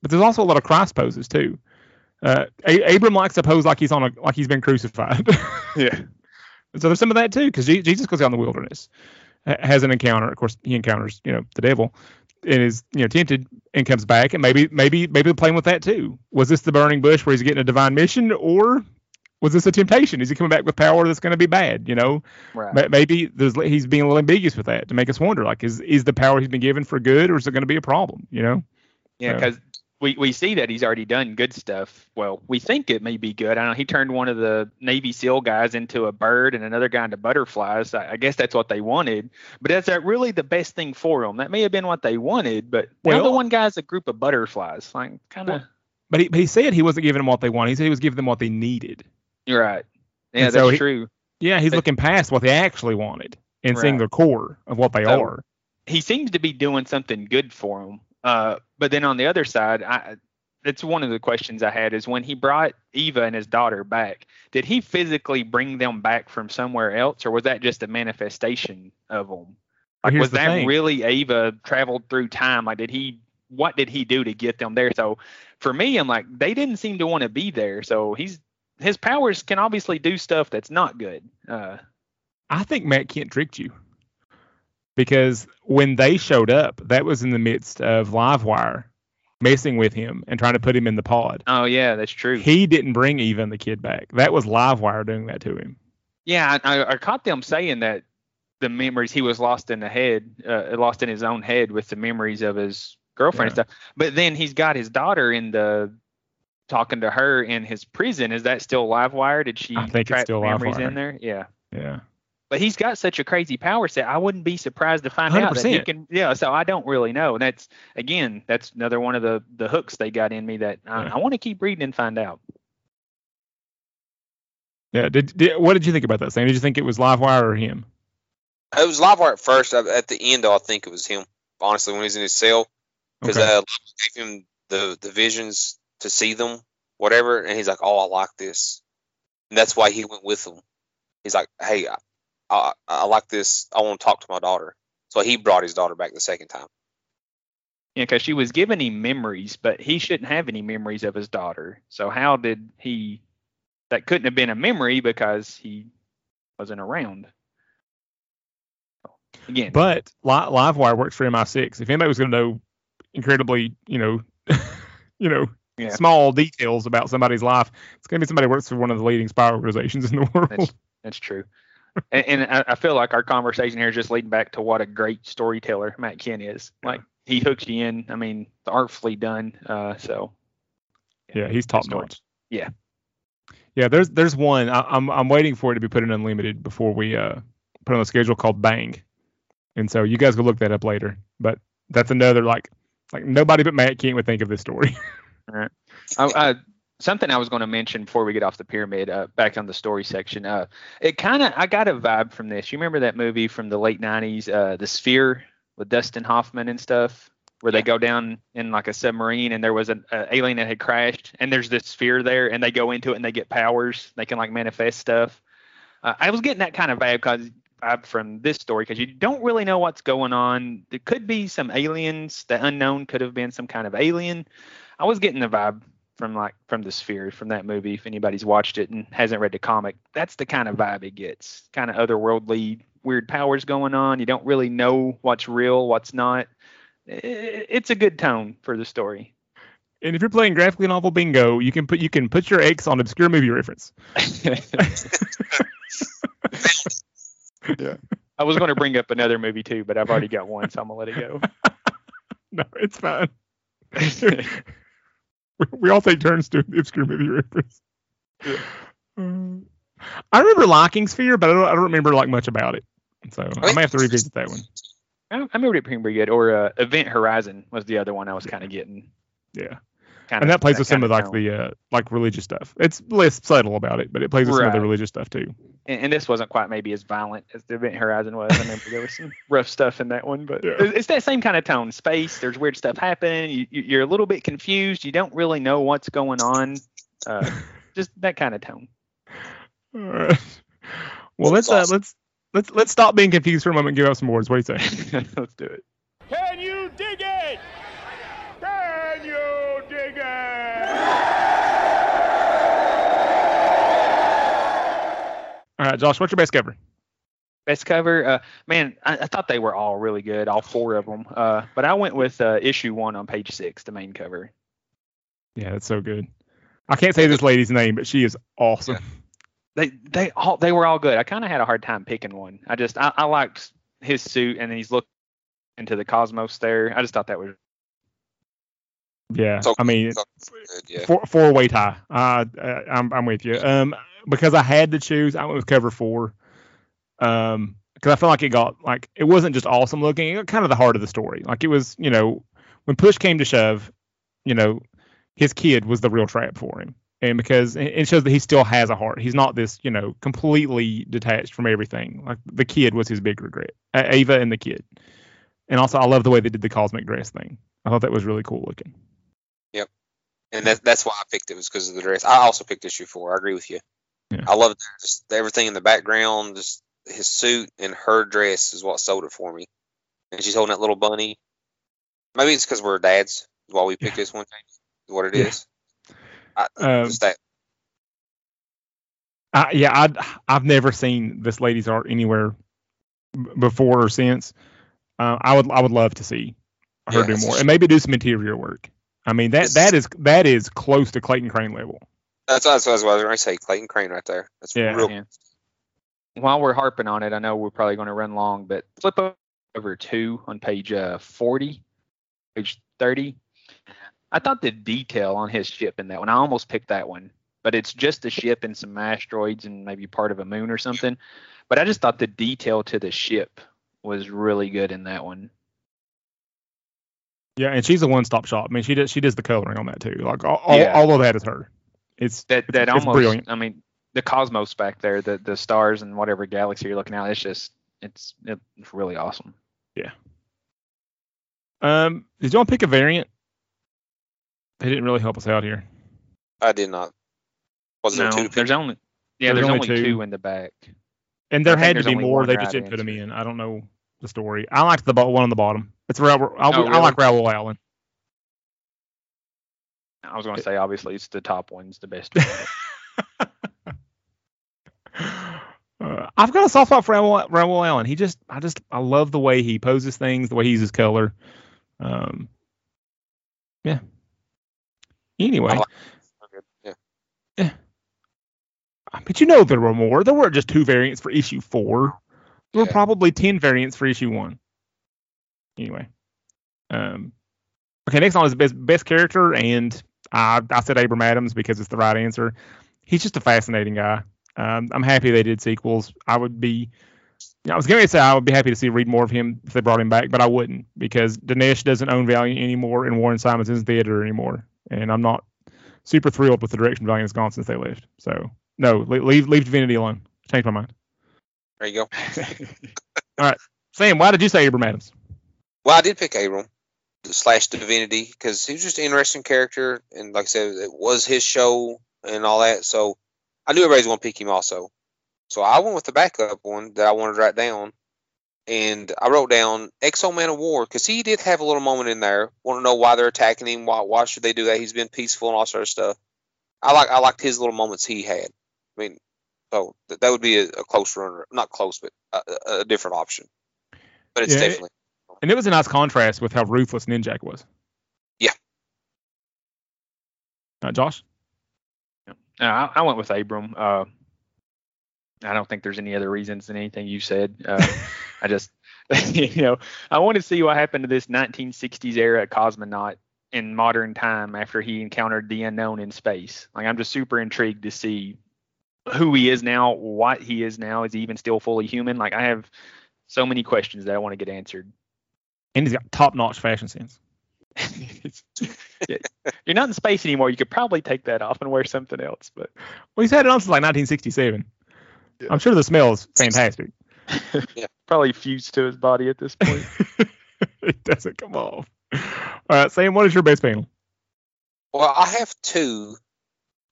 Speaker 1: but there's also a lot of Christ poses too. Uh, a- Abram likes to pose like he's on a like he's been crucified.
Speaker 3: yeah.
Speaker 1: So there's some of that too, because Jesus goes out in the wilderness, has an encounter. Of course, he encounters you know the devil, and is you know tempted and comes back, and maybe maybe maybe they're playing with that too. Was this the burning bush where he's getting a divine mission, or was this a temptation? Is he coming back with power that's going to be bad? You know,
Speaker 3: right.
Speaker 1: maybe he's being a little ambiguous with that to make us wonder, like, is is the power he's been given for good, or is it going to be a problem? You know?
Speaker 3: Yeah, because we, we see that he's already done good stuff. Well, we think it may be good. I know he turned one of the Navy SEAL guys into a bird and another guy into butterflies. I, I guess that's what they wanted. But is that really the best thing for them? That may have been what they wanted, but well, now the one guy's a group of butterflies. Like kind of.
Speaker 1: Well, but he, but he said he wasn't giving them what they wanted. He said he was giving them what they needed.
Speaker 3: You're right. Yeah,
Speaker 1: and
Speaker 3: that's
Speaker 1: so he,
Speaker 3: true.
Speaker 1: Yeah, he's but, looking past what they actually wanted and right. seeing the core of what they so, are.
Speaker 3: He seems to be doing something good for them. Uh, but then on the other side, I, that's one of the questions I had is when he brought Eva and his daughter back, did he physically bring them back from somewhere else, or was that just a manifestation of them? Like, was that
Speaker 1: thing.
Speaker 3: really Eva traveled through time? Like, did he? What did he do to get them there? So, for me, I'm like, they didn't seem to want to be there. So he's his powers can obviously do stuff that's not good. Uh,
Speaker 1: I think Matt Kindt tricked you because when they showed up, that was in the midst of Livewire messing with him and trying to put him in the pod.
Speaker 3: Oh yeah, that's true.
Speaker 1: He didn't bring even the kid back. That was Livewire doing that to him.
Speaker 3: Yeah, I, I caught them saying that the memories he was lost in the head, uh, lost in his own head with the memories of his girlfriend yeah. and stuff. But then he's got his daughter in the talking to her in his prison. Is that still Livewire? Did she
Speaker 1: I think
Speaker 3: track
Speaker 1: it's still
Speaker 3: memories
Speaker 1: Livewire.
Speaker 3: in there? Yeah.
Speaker 1: Yeah.
Speaker 3: But he's got such a crazy power set. I wouldn't be surprised to find out that he
Speaker 1: 100%.
Speaker 3: can. Yeah, so I don't really know. And that's again, that's another one of the the hooks they got in me that I,
Speaker 1: Yeah.
Speaker 3: I want to keep reading and find out.
Speaker 1: Yeah. Did, did what did you think about that, Sam? Did you think it was Livewire or him?
Speaker 2: It was Livewire at first. At at the end, though, I think it was him. Honestly, when he was in his cell, because
Speaker 1: Okay.
Speaker 2: uh, gave him the the visions to see them, whatever, and he's like, "Oh, I like this," and that's why he went with them. He's like, "Hey, I, I, I like this. I want to talk to my daughter." So he brought his daughter back the second time.
Speaker 3: Yeah, because she was giving him memories, but he shouldn't have any memories of his daughter. So how did he? That couldn't have been a memory because he wasn't around. Again,
Speaker 1: But Li- Livewire works for MI6. If anybody was going to know incredibly, you know, you know,
Speaker 3: Yeah.
Speaker 1: small details about somebody's life, it's going to be somebody who works for one of the leading spy organizations in the world.
Speaker 3: That's that's true. And, and I, feel like our conversation here is just leading back to what a great storyteller Matt Kindt is. Like he hooks you in. I mean, artfully done. Uh, so
Speaker 1: yeah, he's top notch.
Speaker 3: Yeah.
Speaker 1: Yeah, there's there's one. I, I'm I'm waiting for it to be put in unlimited before we uh put on the schedule called Bang, and so you guys will look that up later. But that's another like like nobody but Matt Kindt would think of this story.
Speaker 3: I, I, something I was going to mention before we get off the pyramid, uh, back on the story section. Uh, it kind of I got a vibe from this. You remember that movie from the late '90s, uh, The Sphere, with Dustin Hoffman and stuff, where they go down in like a submarine and there was an uh, alien that had crashed, and there's this sphere there, and they go into it and they get powers. They can like manifest stuff. Uh, I was getting that kind of vibe because vibe from this story because you don't really know what's going on. There could be some aliens. The unknown could have been some kind of alien. I was getting the vibe from like from the sphere from that movie. If anybody's watched it and hasn't read the comic, that's the kind of vibe it gets. Kind of otherworldly, weird powers going on. You don't really know what's real, what's not. It's a good tone for the story.
Speaker 1: and if you're playing graphically novel bingo, you can put you can put your X on obscure movie reference.
Speaker 3: yeah I was going to bring up another movie too, but I've already got one, so I'm gonna let it go.
Speaker 1: No, it's fine. We, we all take turns doing the obscure movie reference. Um, I remember liking Sphere, but I don't, I don't remember like much about it. So I may have to revisit that one.
Speaker 3: I, I remember it being pretty good. Or uh, Event Horizon was the other one I was kind of getting.
Speaker 1: Yeah, and that plays with some of like
Speaker 3: tone.
Speaker 1: the uh, like religious stuff. It's less subtle about it, but it plays with some of the religious stuff too.
Speaker 3: and, and this wasn't quite maybe as violent as the Event Horizon was. I remember there was some rough stuff in that one, but
Speaker 1: Yeah.
Speaker 3: it's, that same kind of tone. Space, there's weird stuff happening. You, you're a little bit confused. You don't really know what's going on. Uh, just that kind of tone.
Speaker 1: All right. Well, let's
Speaker 2: That's
Speaker 1: uh, let's let's let's stop being confused for a moment and give out some words. What do you say?
Speaker 3: Let's do it.
Speaker 4: Can you dig it? Can you dig it?
Speaker 1: All right, Josh, what's your best cover?
Speaker 3: Best cover, uh, man, I, I thought they were all really good, all four of them. Uh, but I went with uh, issue one on page six, the main cover.
Speaker 1: Yeah, that's so good. I can't say this lady's name, but she is awesome.
Speaker 3: They they all they were all good. I kind of had a hard time picking one. I just I, I liked his suit and he's looking into the cosmos there. I just thought that was
Speaker 1: Yeah, I mean,
Speaker 2: good, yeah.
Speaker 1: four four way tie. Uh, uh, I'm I'm with you. Um, because I had to choose, I went with cover four. Um, because I felt like it got like it wasn't just awesome looking. It got kind of the heart of the story. Like it was, you know, when push came to shove, you know, his kid was the real trap for him, and because it shows that he still has a heart. He's not this, you know, completely detached from everything. Like the kid was his big regret. Ava and the kid, and also I love the way they did the cosmic dress thing. I thought that was really cool looking.
Speaker 2: Yep, and that, that's why I picked it was because of the dress. I also picked issue four. I agree with you.
Speaker 1: Yeah.
Speaker 2: I love just everything in the background, just his suit and her dress is what sold it for me. And she's holding that little bunny. Maybe it's because we're dads. Why we picked this one, what it
Speaker 1: Yeah.
Speaker 2: is. I,
Speaker 1: Um,
Speaker 2: just that.
Speaker 1: I, yeah, I I've never seen this lady's art anywhere before or since. Uh, I would I would love to see her
Speaker 2: Yeah,
Speaker 1: do more and maybe do some interior work. I mean that that is that is close to Clayton Crane level.
Speaker 2: That's, that's, that's what I was going to say. Clayton Crane right there. That's
Speaker 1: Yeah.
Speaker 2: real.
Speaker 3: Yeah. While we're harping on it, I know we're probably going to run long, but flip over two on page uh, 40, page 30. I thought the detail on his ship in that one, I almost picked that one. but it's just a ship and some asteroids and maybe part of a moon or something. But I just thought the detail to the ship was really good in that one.
Speaker 1: Yeah, and she's a one-stop shop. I mean, she does she does the coloring on that too. Like all, all,
Speaker 3: Yeah.
Speaker 1: all of that is her. It's
Speaker 3: That that
Speaker 1: it's
Speaker 3: almost
Speaker 1: brilliant.
Speaker 3: I mean the cosmos back there, the the stars and whatever galaxy you're looking at, it's just it's it's really awesome. Yeah.
Speaker 1: Um, did y'all pick a variant? They didn't really help us out here.
Speaker 2: I did not. Was there
Speaker 3: No,
Speaker 2: two?
Speaker 3: there's only yeah,
Speaker 1: There's
Speaker 3: there's,
Speaker 1: only
Speaker 3: only,
Speaker 1: two.
Speaker 3: two. in the back.
Speaker 1: And there
Speaker 3: I
Speaker 1: had to be more. They just
Speaker 3: right
Speaker 1: didn't put them in. I don't know the story. I liked the bo- one on the bottom. It's Raul. I,
Speaker 3: Oh,
Speaker 1: I
Speaker 3: really?
Speaker 1: like Raul Allen.
Speaker 3: I was going to say obviously it's the top one's the best. one.
Speaker 1: Uh, I've got a soft spot for Raul, Raul Allen. He just, I just, I love the way he poses things, the way he uses color. Um, yeah. Anyway,
Speaker 2: like- Yeah.
Speaker 1: but you know there were more. There weren't just two variants for issue four. There were probably ten variants for issue one. Anyway, um, okay. Next on is best best character, and I I said Abram Adams because it's the right answer. He's just a fascinating guy. Um, I'm happy they did sequels. I would be. you know, I was going to say I would be happy to see read more of him if they brought him back, but I wouldn't because Dinesh doesn't own Valiant anymore, and Warren Simons isn't the editor anymore, and I'm not super thrilled with the direction Valiant has gone since they left. So no, leave leave Divinity alone. Change my mind.
Speaker 2: There you go.
Speaker 1: All right, Sam, why did you say Abram Adams?
Speaker 2: Well, I did pick Abram slash the Divinity because he was just an interesting character, and like I said, it was his show and all that. So I knew everybody's going to pick him also. So I went with the backup one that I wanted to write down, and I wrote down X-O Manowar because he did have a little moment in there. Want to know why they're attacking him? Why why should they do that? He's been peaceful and all sort of stuff. I like I liked his little moments he had. I mean, so th- that would be a, a close runner, not close, but a, a- different option. But it's
Speaker 1: Yeah, it-
Speaker 2: definitely
Speaker 1: And it was a nice contrast with how ruthless Ninjak was.
Speaker 2: Yeah.
Speaker 1: Uh, Josh?
Speaker 3: Uh, I, I went with Abram. Uh, I don't think there's any other reasons than anything you said. Uh, I just, you know, I want to see what happened to this 1960s era cosmonaut in modern time after he encountered the unknown in space. Like, I'm just super intrigued to see who he is now, what he is now. Is he even still fully human? Like, I have so many questions that I want to get answered.
Speaker 1: And he's got top notch fashion sense.
Speaker 3: You're not in space anymore. You could probably take that off and wear something else, but
Speaker 1: Well, he's had it on since like 1967.
Speaker 3: Yeah.
Speaker 1: I'm sure the smell is fantastic.
Speaker 3: yeah, probably fused to his body at this point.
Speaker 1: it doesn't come off. All right, Sam, what is your base panel?
Speaker 2: Well, I have two,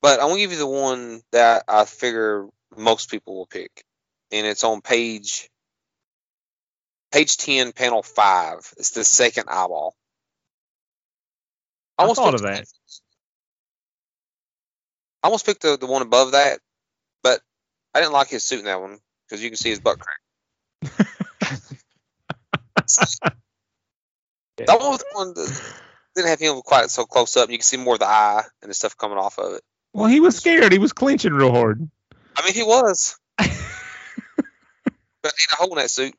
Speaker 2: but I'm gonna give you the one that I figure most people will pick, and it's on page page ten, panel five. It's the second eyeball.
Speaker 1: I
Speaker 2: almost
Speaker 1: thought
Speaker 2: picked-
Speaker 1: of that.
Speaker 2: I almost picked the, the one above that, but I didn't like his suit in that one because you can see his butt crack. That one was the one that didn't have him quite so close up. You can see more of the eye and the stuff coming off of it.
Speaker 1: Well, he was scared. He was clenching real hard.
Speaker 2: I mean, he was, but he had a hole in that suit.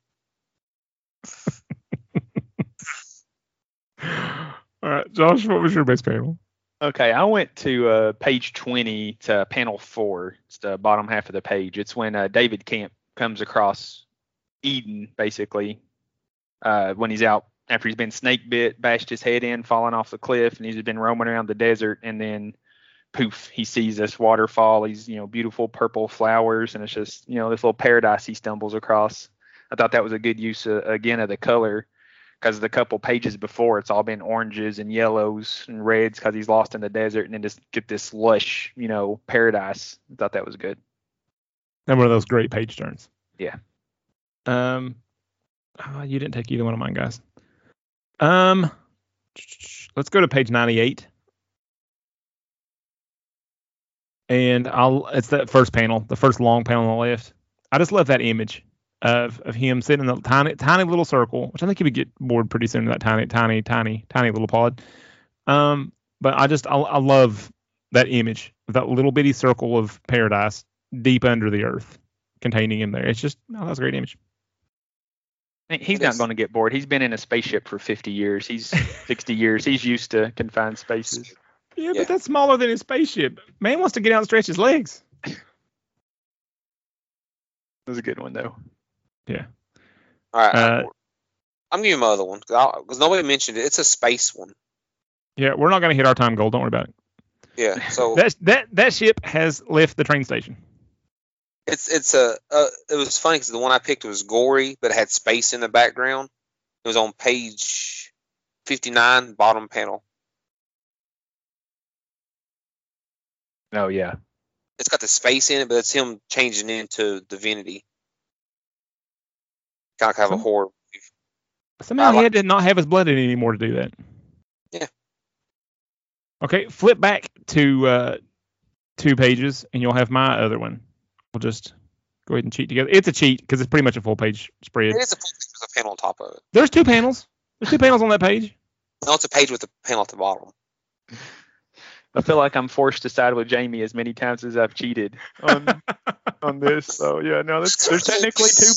Speaker 1: All right, Josh, what was your base panel?
Speaker 3: Okay, I went to uh, page 20 to panel four. It's the bottom half of the page. It's when uh, David Camp comes across Eden, basically, uh, when he's out after he's been snake bit, bashed his head in, fallen off the cliff, and he's been roaming around the desert. And then, poof, he sees this waterfall. These, you know, beautiful purple flowers, and it's just, you know, this little paradise he stumbles across. I thought that was a good use, uh, again, of the color because the couple pages before it's all been oranges and yellows and reds because he's lost in the desert and then just get this lush you know paradise i thought that was good
Speaker 1: And one of those great page turns.
Speaker 3: Yeah.
Speaker 1: Um, ah, you didn't take either one of mine, guys. Um, let's go to page 98. And I'll it's that first panel, the first long panel on the left. I just love that image of of him sitting in the tiny tiny little circle, which I think he would get bored pretty soon in that tiny, tiny, tiny, tiny little pod. Um, but I just I, I love that image, that little bitty circle of paradise deep under the earth containing him there. It's just oh, that's a great image.
Speaker 3: he's not going to get bored he's been in a spaceship for 50 years he's 60 years he's used to confined spaces
Speaker 1: Yeah,
Speaker 2: Yeah.
Speaker 1: but that's smaller than his spaceship. Man wants to get out and stretch his legs.
Speaker 3: That was a good one though.
Speaker 2: All right.
Speaker 1: Uh,
Speaker 2: I'm giving my other one because nobody mentioned it. It's a space one.
Speaker 1: Yeah, we're not going to hit our time goal. Don't worry about it.
Speaker 2: Yeah. So
Speaker 1: That that that ship has left the train station.
Speaker 2: it's it's a uh, it was funny because the one I picked was gory, but it had space in the background. It was on page 59, bottom panel.
Speaker 3: Oh yeah.
Speaker 2: It's got the space in it, but it's him changing into divinity. Kind of have a
Speaker 1: Some-
Speaker 2: horror.
Speaker 1: Somehow
Speaker 2: I
Speaker 1: he
Speaker 2: like-
Speaker 1: had to not have his blood in anymore to do that.
Speaker 2: Yeah.
Speaker 1: Okay, flip back to uh, two pages, and you'll have my other one. We'll just go ahead and cheat together. It's a cheat because it's pretty much a full page spread.
Speaker 2: It is a full page with a panel on top of it.
Speaker 1: There's two panels. There's two panels on that page.
Speaker 2: No, it's a page with a panel at the bottom.
Speaker 3: I feel like I'm forced to side with Jamie as many times as I've cheated on on this. So yeah, no, there's, there's technically two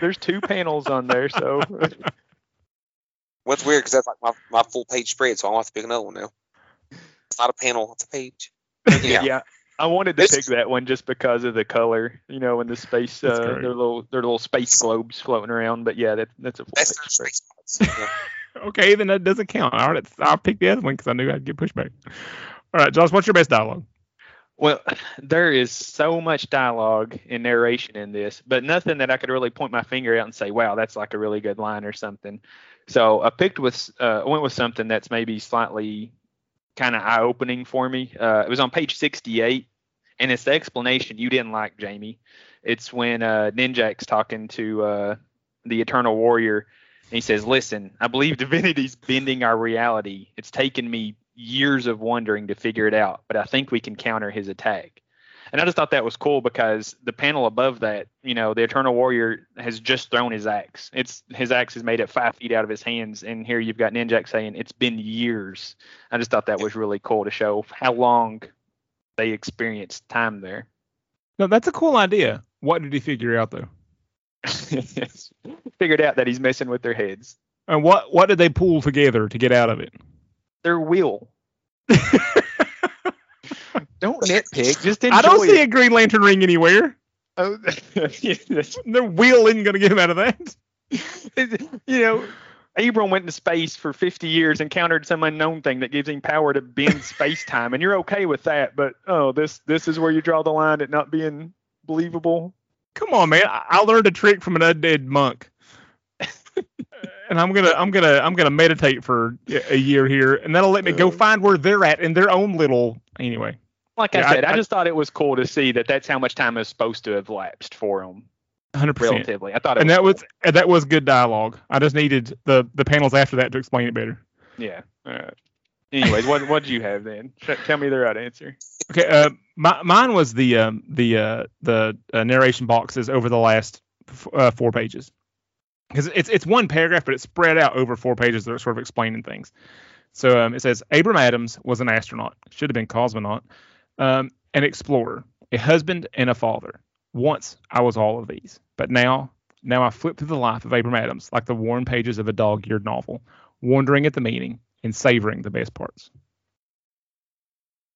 Speaker 3: there's two panels on there. So
Speaker 2: What's weird because that's like my, my full page spread, so I'm gonna have to pick another one now. It's not a panel, it's a page.
Speaker 3: yeah.
Speaker 2: Yeah.
Speaker 3: I wanted to
Speaker 2: This-
Speaker 3: pick that one just because of the color, you know, and the space,
Speaker 1: That's
Speaker 3: uh,
Speaker 1: correct.
Speaker 3: their little their little space globes floating around. But yeah, that, that's a full
Speaker 2: That's
Speaker 3: page
Speaker 2: their
Speaker 3: spread.
Speaker 2: space. Yeah.
Speaker 1: Okay, then that doesn't count. All right, I'll pick the other one because I knew I'd get pushback. All right, Josh, what's your best dialogue?
Speaker 3: Well, there is so much dialogue and narration in this, but nothing that I could really point my finger out and say, "Wow, that's like a really good line" or something. So I picked with, uh, went with something that's maybe slightly kind of eye-opening for me. Uh, it was on page 68, and it's the explanation you didn't like, Jamie. It's when uh, Ninjak's talking to uh, the Eternal Warrior, and he says, "Listen, I believe divinity's bending our reality. It's taken me years of wondering to figure it out, but I think we can counter his attack." And I just thought that was cool because the panel above that, you know, the Eternal Warrior has just thrown his axe. It's his axe is made at five feet out of his hands, and here you've got Ninjak saying it's been years. I just thought that was really cool to show how long they experienced time there.
Speaker 1: No, that's a cool idea. What did he figure out though?
Speaker 3: Figured out that he's messing with their heads.
Speaker 1: And what what did they pull together to get out of it?
Speaker 3: Their will. Don't nitpick. Just enjoy
Speaker 1: I don't see
Speaker 3: it.
Speaker 1: a Green Lantern ring anywhere.
Speaker 3: Oh,
Speaker 1: Their wheel isn't going to get him out of that.
Speaker 3: you know, Abram went into space for 50 years, encountered some unknown thing that gives him power to bend space time, and you're okay with that. But oh, this this is where you draw the line at not being believable.
Speaker 1: Come on, man. I, I learned a trick from an undead monk. And I'm gonna I'm gonna I'm gonna meditate for a year here, and that'll let me go find where they're at in their own little. Anyway,
Speaker 3: Like
Speaker 1: Yeah,
Speaker 3: I said,
Speaker 1: I-
Speaker 3: I,
Speaker 1: I-
Speaker 3: just thought it was cool to see that that's how much time is supposed to have lapsed for them.
Speaker 1: hundred percent.
Speaker 3: relatively. I thought it
Speaker 1: And
Speaker 3: was
Speaker 1: that was and that was good dialogue. I just needed the the panels after that to explain it better.
Speaker 3: yeah. All right. Anyways, what what did you have then? Tell me the right answer.
Speaker 1: Okay, uh, my, mine was the um, the uh, the uh, narration boxes over the last f- uh, four pages because it's it's one paragraph, but it's spread out over four pages that are sort of explaining things. So um, it says Abram Adams was an astronaut, should have been cosmonaut, um, an explorer, a husband, and a father. Once I was all of these, but now now I flip through the life of Abram Adams like the worn pages of a dog-eared novel, wondering at the meaning and savoring the best parts.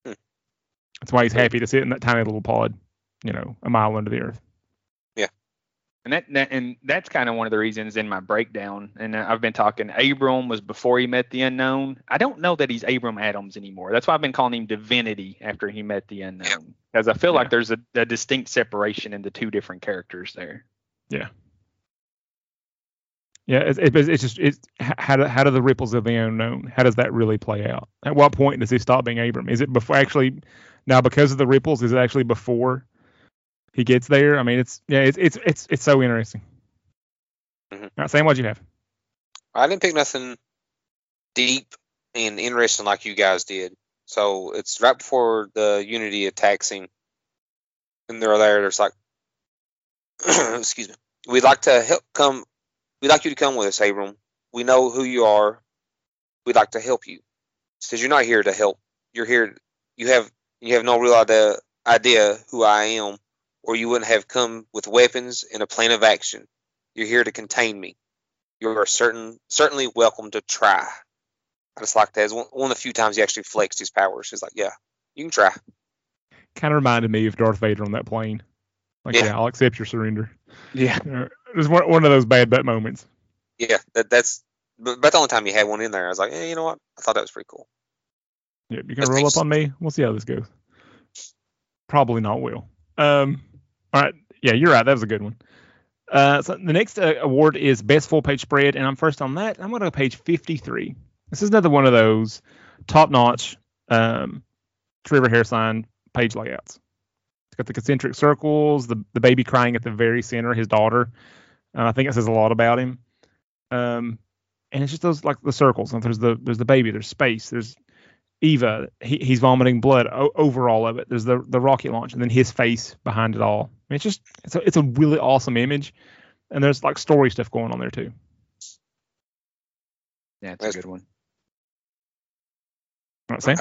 Speaker 2: Hmm.
Speaker 1: That's why he's happy to sit in that tiny little pod, you know, a mile under the earth.
Speaker 3: And that, that and that's kind of one of the reasons in my breakdown. And I've been talking. Abram was before he met the unknown. I don't know that he's Abram Adams anymore. That's why I've been calling him Divinity after he met the unknown, because I feel
Speaker 1: Yeah.
Speaker 3: like there's a, a distinct separation in the two different characters there.
Speaker 1: Yeah, it's, it, it's just it's how do how do the ripples of the unknown? How does that really play out? At what point does he stop being Abram? Is it before actually now because of the ripples? Is it actually before he gets there? I mean, it's yeah, it's it's it's it's so interesting.
Speaker 2: Mhm.
Speaker 1: All right, Sam, what'd you have?
Speaker 2: I didn't pick nothing deep and interesting like you guys did. So it's right before the Unity attack scene. And they're there, there's like excuse me. We'd like to help come we'd like you to come with us, Abram. We know who you are. We'd like to help you. Says you're not here to help. You're here you have you have no real idea idea who I am, or you wouldn't have come with weapons and a plan of action. You're here to contain me you are certain certainly welcome to try. I just like that. It's one, one of the few times he actually flexed his powers. He's like, yeah, you can try.
Speaker 1: Kind of reminded me of Darth Vader on that plane. Like,
Speaker 2: Yeah.
Speaker 1: yeah, I'll accept your surrender.
Speaker 3: Yeah.
Speaker 1: It was one, one of those bad butt moments.
Speaker 2: Yeah, that, that's but about the only time he had one in there. I was like, hey, you know what? I thought that was pretty cool.
Speaker 1: Yeah, you
Speaker 2: Let's
Speaker 1: gonna roll up on me? We'll see how this goes. Probably not will. Um, all right. Yeah, you're right. That was a good one. Uh, so the next uh, award is best full page spread, and I'm first on that. I'm going to go page 53. This is another one of those top notch um, Trevor Hairsine page layouts. It's got the concentric circles, the the baby crying at the very center, his daughter. Uh, I think it says a lot about him. Um, and it's just those like the circles. And there's the there's the baby. There's space. There's Eva, he, he's vomiting blood o- over all of it. There's the the rocket launch, and then his face behind it all. I mean, it's just it's a, it's a really awesome image, and there's like story stuff going on there too.
Speaker 3: Yeah, it's a good one.
Speaker 1: All right, Sam?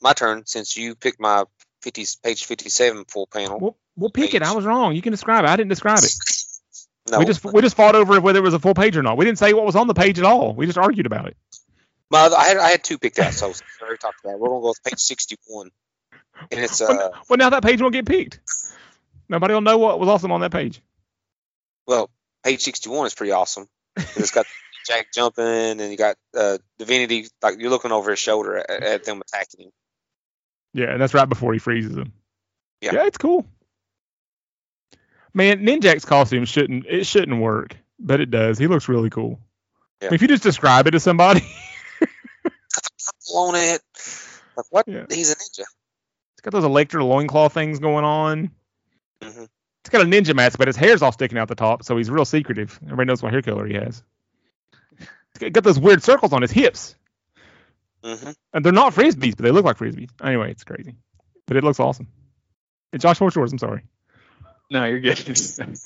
Speaker 2: My turn, since you picked my 50 page 57 full panel.
Speaker 1: We'll, we'll pick it. I was wrong. You can describe it. I didn't describe it.
Speaker 2: no,
Speaker 1: we just we just fought over whether it was a full page or not. We didn't say what was on the page at all. We just argued about it.
Speaker 2: My, other- I had I had two picked out, so I was talked about. We're gonna go with page 61, and it's uh
Speaker 1: Well, well, now that page won't get picked. Nobody will know what was awesome on that page.
Speaker 2: well, page 61 is pretty awesome. It's got Jack jumping, and you got uh, Divinity like you're looking over his shoulder at, at them attacking him.
Speaker 1: Yeah, and that's right before he freezes him.
Speaker 2: Yeah.
Speaker 1: yeah, it's cool. Man, Ninjak's costume shouldn't it shouldn't work, but it does. He looks really cool. I mean, if you just describe it to somebody,
Speaker 2: On it, like what?
Speaker 1: Yeah.
Speaker 2: He's a ninja.
Speaker 1: it's got those Elektra loincloth things going on.
Speaker 2: hmm
Speaker 1: It's got a ninja mask, but his hair's all sticking out the top, so he's real secretive. Everybody knows what hair color he has. It's got- got those weird circles on his hips,
Speaker 2: hmm
Speaker 1: and they're not frisbees, but they look like frisbees. Anyway, it's crazy, but it looks awesome. And Josh, what's yours? I'm sorry.
Speaker 3: No, you're good.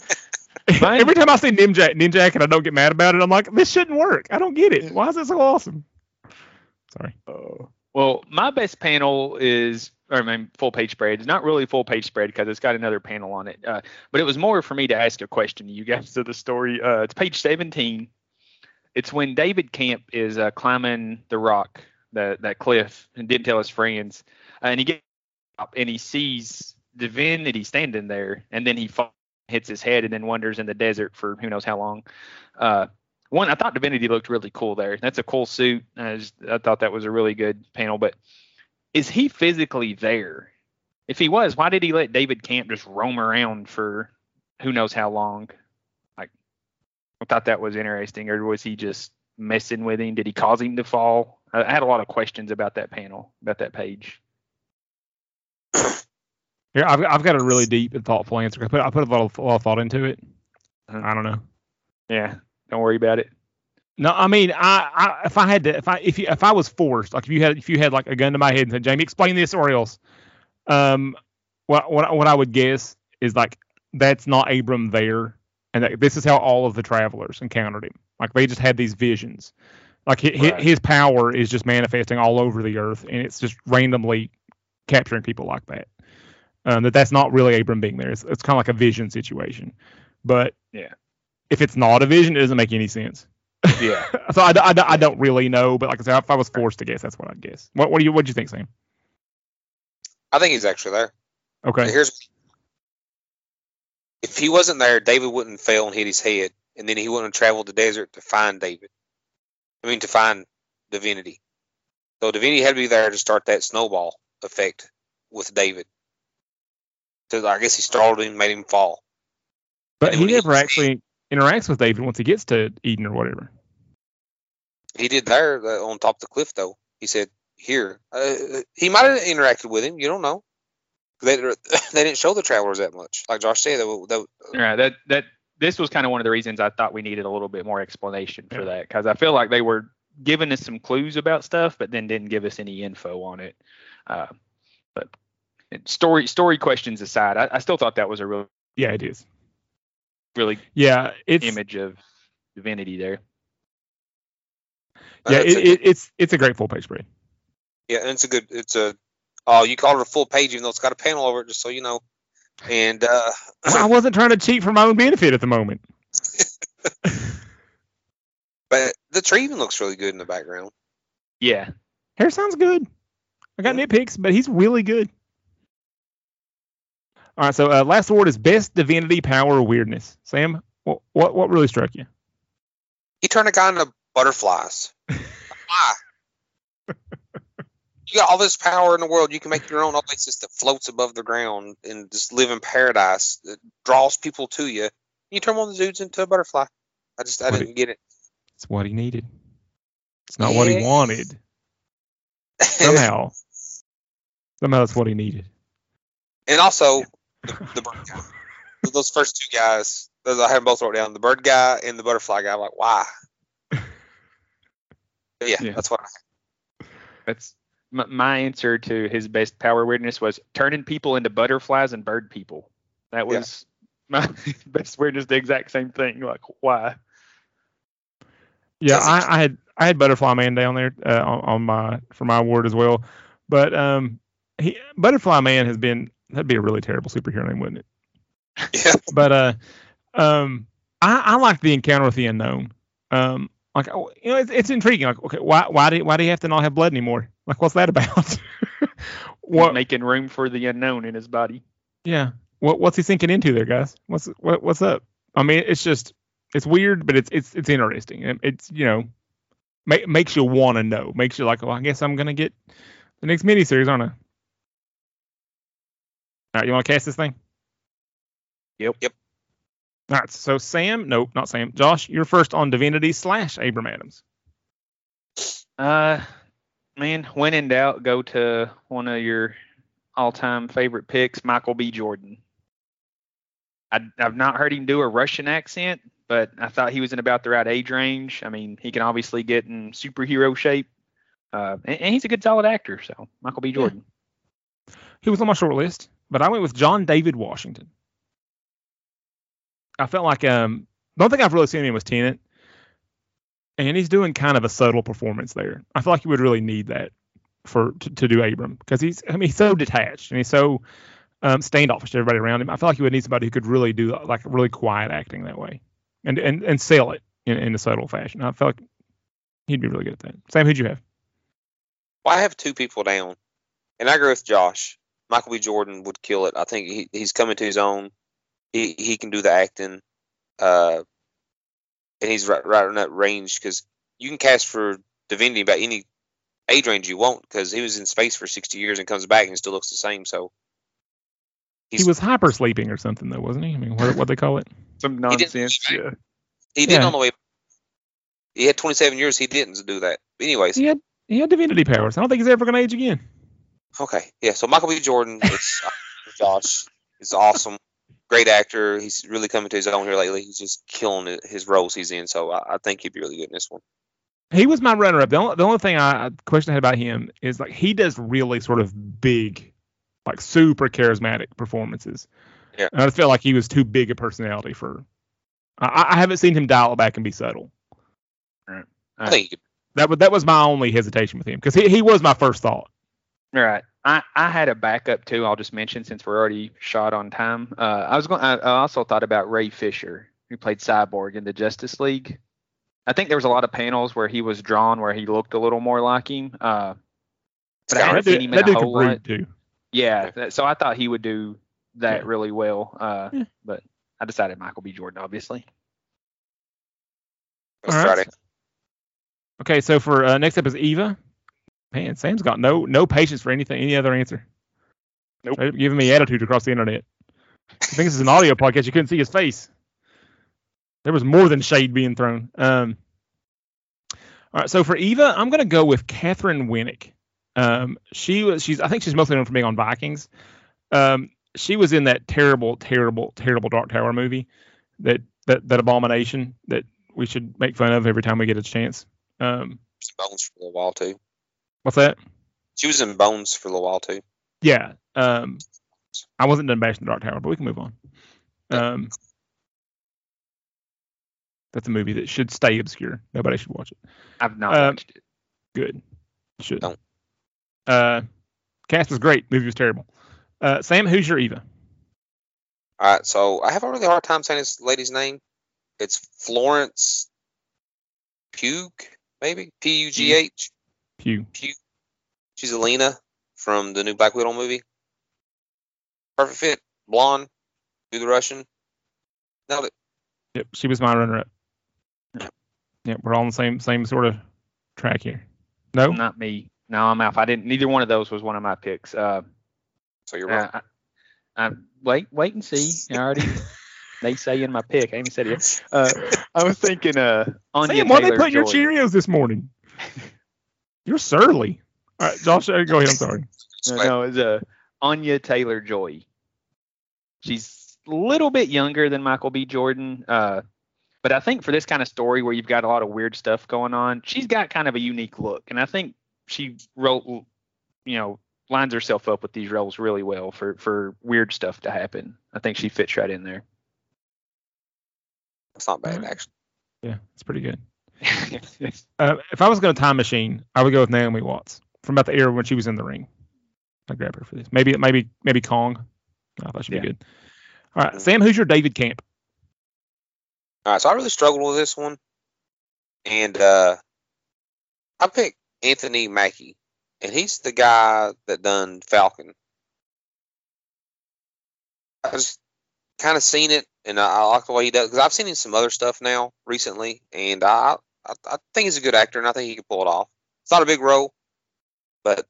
Speaker 1: Every time I see Ninja Ninjak and I don't get mad about it, I'm like, this shouldn't work. I don't get it. Why is it so awesome? Sorry. Oh.
Speaker 3: Well, my best panel is, or I mean, full page spread. It's not really full page spread because it's got another panel on it. Uh, but it was more for me to ask a question to you guys to the story. Uh, it's page 17. It's when David Camp is uh, climbing the rock, that that cliff, and didn't tell his friends, uh, and he gets up and he sees Divinity standing there, and then he falls, hits his head, and then wanders in the desert for who knows how long. One, I thought Divinity looked really cool there. That's a cool suit. I, just, I thought that was a really good panel. But is he physically there? If he was, why did he let David Camp just roam around for who knows how long? Like, I thought that was interesting. Or was he just messing with him? Did he cause him to fall? I, I had a lot of questions about that panel, about that page.
Speaker 1: Here, I've, I've got a really deep and thoughtful answer. I put I put a lot of, a lot of thought into it.
Speaker 3: Uh-huh.
Speaker 1: I don't know.
Speaker 3: Yeah, don't worry about it.
Speaker 1: No, I mean, I, I if I had to, if I if you if I was forced, like if you had if you had like a gun to my head and said, Jamie, explain this or else, um, what what what I would guess is like that's not Abram there, and that this is how all of the travelers encountered him. Like they just had these visions, like his,
Speaker 3: Right.
Speaker 1: his power is just manifesting all over the earth, and it's just randomly capturing people like that. Um, that that's not really Abram being there. It's, it's kind of like a vision situation, but
Speaker 3: Yeah.
Speaker 1: If it's not a vision, it doesn't make any sense.
Speaker 3: Yeah.
Speaker 1: so I, I, I don't really know, but like I said, if I was forced to guess, that's what I'd guess. What what do you what do you think, Sam?
Speaker 2: I think he's actually there.
Speaker 1: Okay.
Speaker 2: Here's if he wasn't there, David wouldn't fail and hit his head, and then he wouldn't have traveled the desert to find David. I mean, to find Divinity. So Divinity had to be there to start that snowball effect with David. So I guess he startled him, made him fall.
Speaker 1: But he never actually interacts with David once he gets to Eden or whatever.
Speaker 2: He did there uh, on top of the cliff, though. He said, "Here." Uh, he might have interacted with him. You don't know. They, they didn't show the travelers that much. Like Josh said, they, they,
Speaker 3: All right, that that this was kind of one of the reasons I thought we needed a little bit more explanation for
Speaker 1: Yeah.
Speaker 3: that because I feel like they were giving us some clues about stuff, but then didn't give us any info on it. Uh, but story story questions aside, I, I still thought that was a real
Speaker 1: Yeah, it is.
Speaker 3: Really
Speaker 1: Yeah, it's
Speaker 3: image of divinity there.
Speaker 1: yeah, it,
Speaker 2: a good-
Speaker 1: it, it's it's a great full page spread.
Speaker 2: Yeah, and it's a good. It's a. Oh, you called it a full page, even though it's got a panel over it, just so you know. And uh,
Speaker 1: I wasn't trying to cheat for my own benefit at the moment.
Speaker 2: but the tree even looks really good in the background.
Speaker 3: Yeah.
Speaker 1: Hairsine's good. I got nitpicks, but he's really good. All right, so uh, last award is best divinity power or weirdness. Sam, what what, what really struck you?
Speaker 2: He turned a guy into butterflies. Why? you got all this power in the world. You can make your own oasis that floats above the ground and just live in paradise that draws people to you. You turn one of the dudes into a butterfly. I just I
Speaker 1: What
Speaker 2: didn't get it.
Speaker 1: It's what he needed. It's not what he wanted. Somehow, somehow that's what he needed.
Speaker 2: and also the, the bird guy. Those first two guys, those I have them both wrote down. The bird guy and the butterfly guy. I'm like, why? But yeah,
Speaker 3: Yeah.
Speaker 2: that's what. I,
Speaker 3: That's my, my answer to his best power weirdness was turning people into butterflies and bird people. That
Speaker 2: Yeah.
Speaker 3: was my best weirdness. The exact same thing. Like why?
Speaker 1: Yeah, I, I had I had Butterfly Man down there uh, on, on my for my award as well, but um, he Butterfly Man has been that'd be a really terrible superhero name, wouldn't it?
Speaker 2: yeah,
Speaker 1: But uh, um, I I like the encounter with the unknown. Um, like oh, you know, it's, it's intriguing. Like, okay, why why do why do you have to not have blood anymore? Like, what's that about? What?
Speaker 3: making room for the unknown in his body.
Speaker 1: Yeah. What what's he sinking into there, guys? What's what what's up? I mean, it's just it's weird, but it's it's it's interesting. It's you know, make, makes you want to know. Makes you like, well, I guess I'm gonna get the next miniseries, aren't I? All right, you want to cast this thing?
Speaker 3: Yep.
Speaker 2: Yep.
Speaker 1: All right. So Sam, nope, not Sam. Josh, you're first on Divinity slash Abram Adams.
Speaker 3: Uh, man, when in doubt, go to one of your all-time favorite picks, Michael B. Jordan. I, I've not heard him do a Russian accent, but I thought he was in about the right age range. I mean, he can obviously get in superhero shape, uh, and, and he's a good, solid actor. So Michael B. Jordan.
Speaker 1: He was on my short list, but I went with John David Washington. I felt like um the only thing I've really seen him was Tenet, and he's doing kind of a subtle performance there. I feel like he would really need that for to, to do Abram because he's I mean he's so detached and he's so um, standoffish to everybody around him. I feel like he would need somebody who could really do like really quiet acting that way and and and sell it in, in a subtle fashion. I feel like he'd be really good at that. Sam, who'd you have?
Speaker 2: well, I have two people down, and I agree with Josh. Michael B. Jordan would kill it. I think he, he's coming to his own. He he can do the acting, uh, and he's right right in that range because you can cast for Divinity about any age range you want because he was in space for sixty years and comes back and still looks the same. So
Speaker 1: He was hyper sleeping or something though, wasn't he? I mean, what what they call it?
Speaker 3: Some
Speaker 2: didn't
Speaker 3: nonsense. Yeah.
Speaker 2: he did
Speaker 1: Yeah.
Speaker 2: on the way. He had twenty seven years. He didn't do that. Anyways,
Speaker 1: He had he had divinity powers. I don't think he's ever going to age again.
Speaker 2: Okay, yeah. So Michael B. Jordan, it's uh, Josh. is awesome, great actor. He's really coming to his own here lately. He's just killing his roles he's in. So I, I think he'd be really good in this one.
Speaker 1: He was my runner up. The only, the only thing I question I had about him is like he does really sort of big, like super charismatic performances.
Speaker 2: Yeah.
Speaker 1: And I just felt like he was too big a personality for. I, I haven't seen him dial it back and be subtle.
Speaker 2: I think.
Speaker 1: That was that was my only hesitation with him because he, he was my first thought.
Speaker 3: All right. I, I had a backup too. I'll just mention since we're already shot on time. Uh, I was going. I, I also thought about Ray Fisher, who played Cyborg in the Justice League. I think there was a lot of panels where he was drawn where he looked a little more like him. Uh, but I
Speaker 2: Scott,
Speaker 3: haven't
Speaker 1: that
Speaker 3: seen
Speaker 1: dude,
Speaker 3: him in a whole lot.
Speaker 1: too.
Speaker 3: Yeah. that- So I thought he would do that
Speaker 1: Yeah.
Speaker 3: really well. Uh,
Speaker 1: Yeah.
Speaker 3: but I decided Michael B. Jordan, obviously.
Speaker 1: All right.
Speaker 2: Friday.
Speaker 1: Okay, so for uh, next up is Eva. Man, Sam's got no no patience for anything, any other answer.
Speaker 3: Nope.
Speaker 1: They're giving me attitude across the internet. I think this is an audio podcast. You couldn't see his face. There was more than shade being thrown. Um, all right, so for Eva, I'm gonna go with Katheryn Winnick. Um, she was she's I think she's mostly known for being on Vikings. Um, she was in that terrible, terrible, terrible Dark Tower movie. That that that abomination that we should make fun of every time we get a chance. Um,
Speaker 2: She was in Bones for a while too.
Speaker 1: What's that?
Speaker 2: She was in Bones for a little while too.
Speaker 1: Yeah. Um, I wasn't done bashing the Dark Tower, but we can move on. Um, that's a movie that should stay obscure. Nobody should watch it.
Speaker 3: I've not
Speaker 1: Um,
Speaker 3: watched it.
Speaker 1: Good. Should.
Speaker 2: Don't.
Speaker 1: Uh, cast was great. Movie was terrible. Uh, Sam, who's your Eva?
Speaker 2: All right, so I have a really hard time saying this lady's name. It's Florence Pugh, maybe P U G H.
Speaker 1: Pew.
Speaker 2: She's Yelena from the new Black Widow movie. Perfect fit, blonde, do the Russian. Nailed it.
Speaker 1: Yep, she was my runner-up.
Speaker 2: Yeah.
Speaker 1: Yep, we're all on the same same sort of track here. No,
Speaker 3: Not me. No, I'm out. I didn't. Neither one of those was one of my picks. Uh,
Speaker 2: So you're right.
Speaker 3: uh, I, I, wait, wait and see. I already they say in my pick. I ain't even said it. yet. Uh, I was thinking, uh, Anya
Speaker 1: Sam, why they
Speaker 3: Taylor
Speaker 1: put in your Cheerios this morning? You're surly. All right, Josh, uh, go ahead. I'm sorry.
Speaker 3: No, no, it's uh, Anya Taylor Joy. She's a little bit younger than Michael B. Jordan, uh, but I think for this kind of story where you've got a lot of weird stuff going on, she's got kind of a unique look, and I think she wrote, you know, lines herself up with these roles really well for for weird stuff to happen. I think she fits right in there.
Speaker 2: It's not bad actually.
Speaker 1: Yeah, it's pretty good. Uh, if I was going to time machine, I would go with Naomi Watts from about the era when she was in the ring. I'd grab her for this. Maybe, maybe, maybe Kong. I thought she'd
Speaker 3: Yeah.
Speaker 1: be good. All right, Sam, who's your David Camp?
Speaker 2: All right, so I really struggled with this one, and uh, I picked Anthony Mackie, and he's the guy that done Falcon. I just kind of seen it, and I, I like the way he does because I've seen him some other stuff now recently, and I, I I think he's a good actor, and I think he can pull it off. It's not a big role, but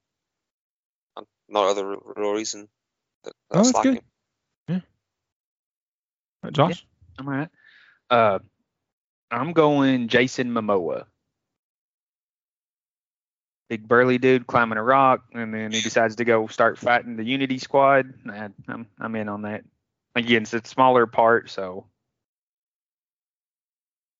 Speaker 2: no other real, real reason. That I
Speaker 1: Oh, that's
Speaker 2: like
Speaker 1: good.
Speaker 2: him.
Speaker 1: Uh, Josh?
Speaker 3: I'm all right. Uh, I'm going Jason Momoa. Big burly dude climbing a rock, and then he decides to go start fighting the Unity Squad. Nah, I'm I'm in on that. Again, it's a smaller part, so
Speaker 1: All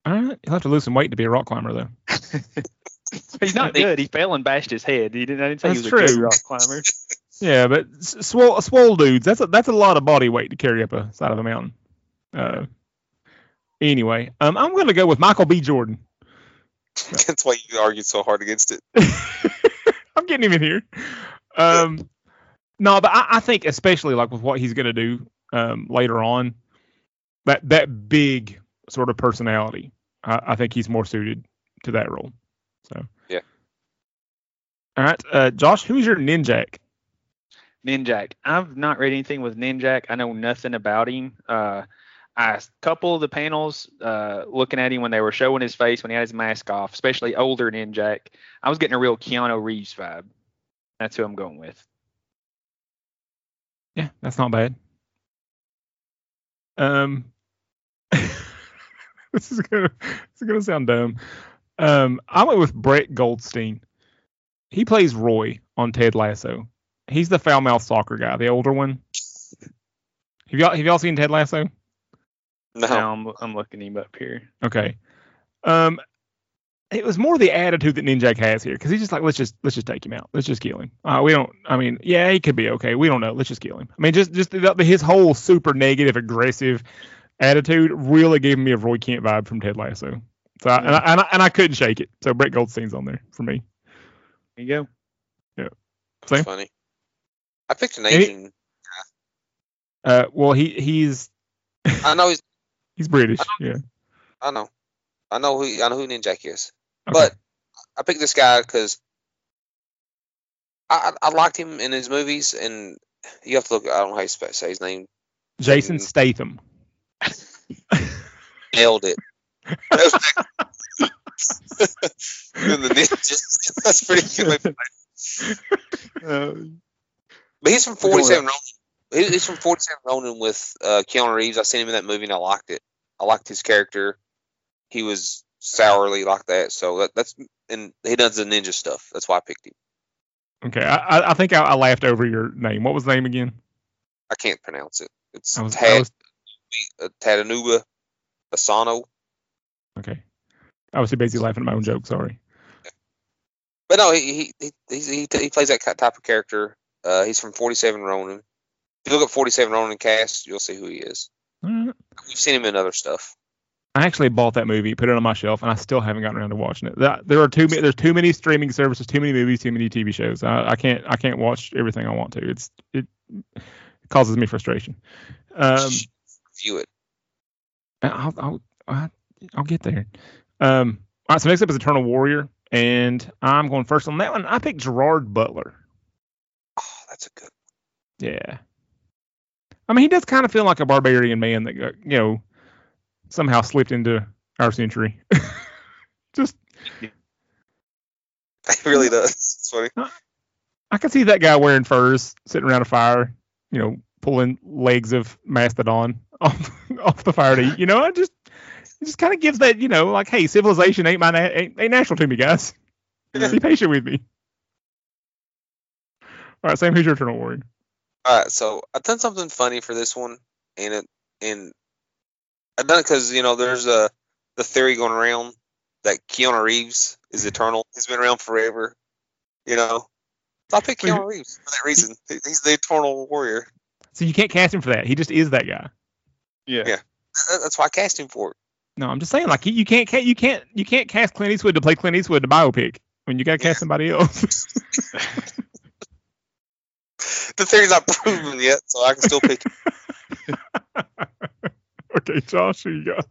Speaker 1: right, you'll have to lose some weight to be a rock climber, though.
Speaker 3: he's not good. He fell and bashed his head. He didn't. I didn't say
Speaker 1: That's
Speaker 3: he was a good rock climber.
Speaker 1: Yeah, but s- swole, swole dudes, that's a, that's a lot of body weight to carry up a side of a mountain. Uh, anyway, um, I'm going to go with Michael B. Jordan.
Speaker 2: That's why you argued so hard against it.
Speaker 1: I'm getting him in here. Um, no, but I, I think especially like with what he's going to do um, later on, that that big sort of personality, I, I think he's more suited to that role. So
Speaker 2: Yeah.
Speaker 1: All right, uh, Josh, who's your ninjak?
Speaker 3: Ninjak. I've not read anything with Ninjak. I know nothing about him. Uh, I a couple of the panels uh, looking at him when they were showing his face when he had his mask off, especially older Ninjak. I was getting a real Keanu Reeves vibe. That's who I'm going with.
Speaker 1: Yeah, that's not bad. Um, this is gonna this is gonna sound dumb. Um, I went with Brett Goldstein. He plays Roy on Ted Lasso. He's the foul mouth soccer guy, the older one. Have y'all have y'all seen Ted Lasso?
Speaker 2: No,
Speaker 3: Now I'm I'm looking him up here.
Speaker 1: Okay. Um, it was more the attitude that Ninjak has here because he's just like, let's just let's just take him out. Let's just kill him. Uh, we don't. I mean, yeah, he could be okay. We don't know. Let's just kill him. I mean, just just the, his whole super negative, aggressive attitude really gave me a Roy Kent vibe from Ted Lasso. So I, and, I, and I and I couldn't shake it. So Brett Goldstein's on there for me.
Speaker 3: There you go.
Speaker 1: Yeah.
Speaker 2: that's funny. I picked an
Speaker 1: And he-
Speaker 2: Asian.
Speaker 1: Uh, well, he he's
Speaker 2: I know he's.
Speaker 1: he's British. Yeah.
Speaker 2: I know. I know who. I know who Ninjak is.
Speaker 1: Okay.
Speaker 2: But I picked this guy because I, I I liked him in his movies, and you have to look. I don't know how you spe- say his name.
Speaker 1: Jason Statham.
Speaker 2: Nailed it. That was- Doing the ninja. That's pretty good. But he's from 47 Ronin. He's from 47 Ronin with uh, Keanu Reeves. I seen him in that movie and I liked it. I liked his character. He was sourly like that. So that, that's and he does the ninja stuff. That's why I picked him.
Speaker 1: Okay, I I- think I, I laughed over your name. What was the name again?
Speaker 2: I can't pronounce it. It's
Speaker 1: I was, I
Speaker 2: Tad,
Speaker 1: was
Speaker 2: uh, Tadanobu Asano.
Speaker 1: okay. I was too busy laughing at my own joke. Sorry.
Speaker 2: But no, he he he, he, he plays that type of character. Uh, he's from 47 Ronin. If you look at 47 Ronin cast, you'll see who he is.
Speaker 1: Right.
Speaker 2: We've seen him in other stuff.
Speaker 1: I actually bought that movie, put it on my shelf, and I still haven't gotten around to watching it. There are too many. There's too many streaming services, too many movies, too many TV shows. I, I can't. I can't watch everything I want to. It's it, causes me frustration. Um,
Speaker 2: View it.
Speaker 1: I'll I'll I'll, I'll get there. Um, all right. So next up is Eternal Warrior, and I'm going first on that one. I picked Gerard Butler.
Speaker 2: Oh, that's a good.
Speaker 1: Yeah. I mean, he does kind of feel like a barbarian man that you know, somehow slipped into our century. Just,
Speaker 2: It really does. It's funny.
Speaker 1: I can see that guy wearing furs, sitting around a fire, you know, pulling legs of mastodon off, off the fire. You know, I just, it just kind of gives that, you know, like, hey, civilization ain't my na- ain't, ain't national to me, guys. Be patient with me. All right, Sam, who's your eternal warrior?
Speaker 2: All right, so I've done something funny for this one, and it and I've done it because you know there's a the theory going around that Keanu Reeves is eternal. He's been around forever, you know. So I picked Keanu Reeves for that reason. He's the eternal warrior.
Speaker 1: So you can't cast him for that. He just is that guy.
Speaker 3: Yeah.
Speaker 2: Yeah. That's why I cast him for it.
Speaker 1: No, I'm just saying, like you, you can't, ca- you can't, you can't cast Clint Eastwood to play Clint Eastwood in a biopic when you got to cast somebody else.
Speaker 2: The theory's not proven yet, so I can still pick. him.
Speaker 1: okay, Josh, who you got?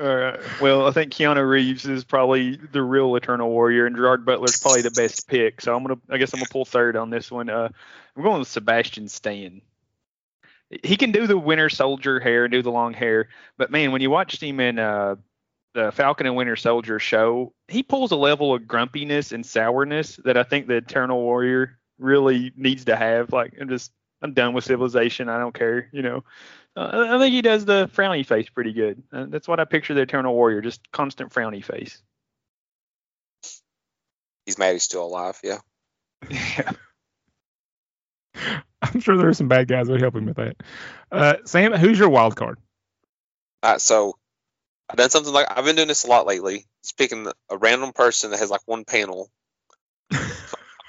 Speaker 3: All right. Well, I think Keanu Reeves is probably the real Eternal Warrior, and Gerard Butler's probably the best pick. So I'm gonna, I guess I'm gonna pull third on this one. Uh, I'm going with Sebastian Stan. He can do the Winter Soldier hair do the long hair, but man, when you watched him in uh, the Falcon and Winter Soldier show, he pulls a level of grumpiness and sourness that I think the Eternal Warrior really needs to have. Like, I'm just, I'm done with civilization. I don't care, you know. Uh, I think he does the frowny face pretty good. Uh, that's what I picture the Eternal Warrior, just constant frowny face.
Speaker 2: He's mad he's still alive. Yeah.
Speaker 3: yeah.
Speaker 1: I'm sure there are some bad guys that would help him with that. Uh, Sam, who's your wild card?
Speaker 2: All right, so I've done something like I've been doing this a lot lately. Just picking a random person that has like one panel. I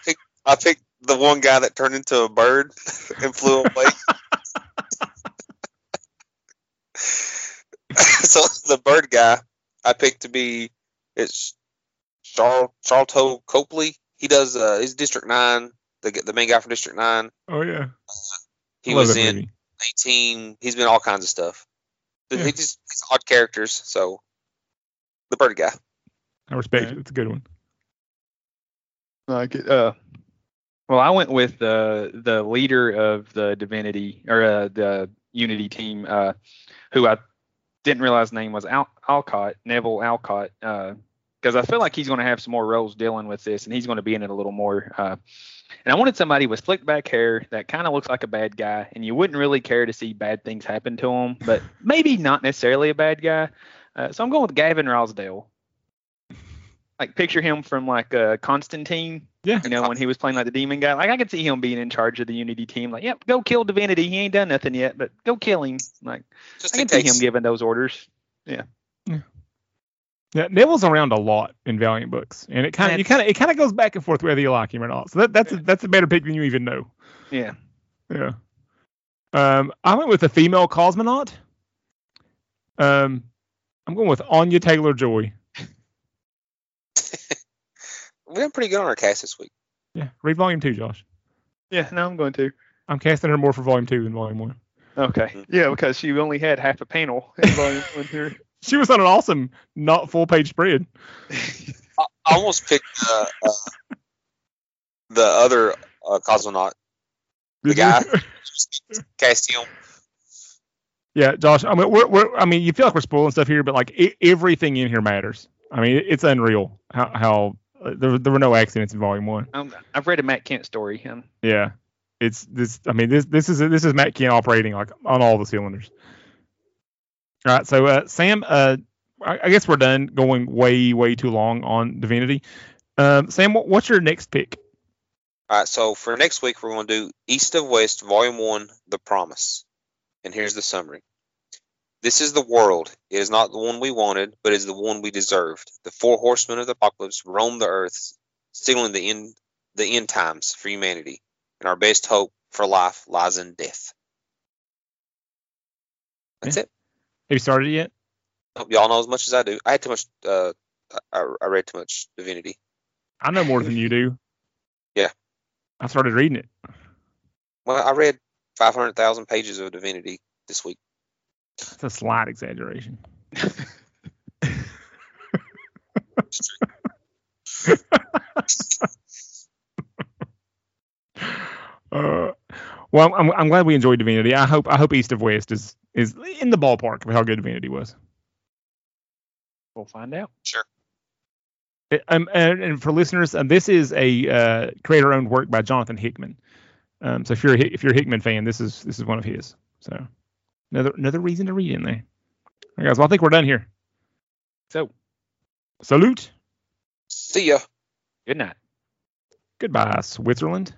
Speaker 2: picked I picked the one guy that turned into a bird and flew away. so the bird guy I picked to be it's Charl Sharlto Copley. He does uh he's District Nine, the the main guy from District Nine.
Speaker 1: Oh yeah,
Speaker 2: He
Speaker 1: Love
Speaker 2: was in
Speaker 1: movie.
Speaker 2: 18. He's been all kinds of stuff.
Speaker 1: Yeah.
Speaker 2: He just he's odd characters. So the bird guy.
Speaker 1: I respect
Speaker 3: Yeah.
Speaker 1: it. It's a good one.
Speaker 3: Like, uh, well, I went with the the leader of the Divinity or uh, the Unity team, uh, who I didn't realize his name was Al- Alcott, Neville Alcott, because I feel like he's going to have some more roles dealing with this, and he's going to be in it a little more. Uh, and I wanted somebody with slick back hair that kind of looks like a bad guy, and you wouldn't really care to see bad things happen to him, but maybe not necessarily a bad guy. Uh, so I'm going with Gavin Rossdale. Like picture him from like uh, Constantine,
Speaker 1: Yeah.
Speaker 3: you know, when he was playing like the demon guy. Like I could see him being in charge of the Unity team. Like, yep, go kill Divinity. He ain't done nothing yet, but go kill him. Like
Speaker 2: Just
Speaker 3: I
Speaker 2: in
Speaker 3: can see him giving those orders.
Speaker 1: Yeah, Neville's around a lot in Valiant books, and it kind of you kind of it kind of goes back and forth whether you like him or not. So that, that's a, that's a better pick than you even know.
Speaker 3: Yeah.
Speaker 1: Yeah. Um, I went with a female cosmonaut. Um, I'm going with Anya Taylor Joy.
Speaker 2: We've done pretty good on our cast this week.
Speaker 1: Yeah, read volume two, Josh.
Speaker 3: Yeah, no, I'm going to.
Speaker 1: I'm casting her more for volume two than volume one.
Speaker 3: Okay. Yeah, because she only had half a panel in volume one here.
Speaker 1: She was on an awesome, not full page spread.
Speaker 2: I, I almost picked uh, uh, the other uh, cosmonaut. The
Speaker 1: Did
Speaker 2: guy. Cast.
Speaker 1: Yeah, Josh. I mean, we're, we're I mean, you feel like we're spoiling stuff here, but like everything in here matters. I mean, it's unreal how how uh, there there were no accidents in volume one.
Speaker 3: Um, I've read a Matt Kindt story. Um,
Speaker 1: Yeah, it's this. I mean, this this is this is Matt Kindt operating like on all the cylinders. All right, so uh, Sam, uh, I, I guess we're done going way way too long on Divinity. Um, Sam, what, what's your next pick?
Speaker 2: All right, so for next week, we're going to do East of West, Volume 1, The Promise. And here's the summary This is the world. It is not the one we wanted, but is the one we deserved. The four horsemen of the apocalypse roam the earth, signaling the end, the end times for humanity. And our best hope for life lies in death. That's it.
Speaker 1: Have you started it yet?
Speaker 2: Hope y'all know as much as I do. I had too much. Uh, I, I read too much Divinity.
Speaker 1: I know more than you do.
Speaker 2: Yeah.
Speaker 1: I started reading it.
Speaker 2: Well, I read 500,000 pages of Divinity this week.
Speaker 1: It's a slight exaggeration. Uh, well, I'm, I'm glad we enjoyed Divinity. I hope I hope East of West is is in the ballpark of how good Divinity was.
Speaker 3: We'll find out.
Speaker 2: Sure.
Speaker 1: Um, and, and for listeners, um, this is a uh, creator-owned work by Jonathan Hickman. Um, so if you're a, if you're a Hickman fan, this is this is one of his. So another another reason to read in there. All right, guys. Well, I think we're done here.
Speaker 3: So,
Speaker 1: Salute.
Speaker 2: See ya.
Speaker 3: good night.
Speaker 1: Goodbye, Switzerland.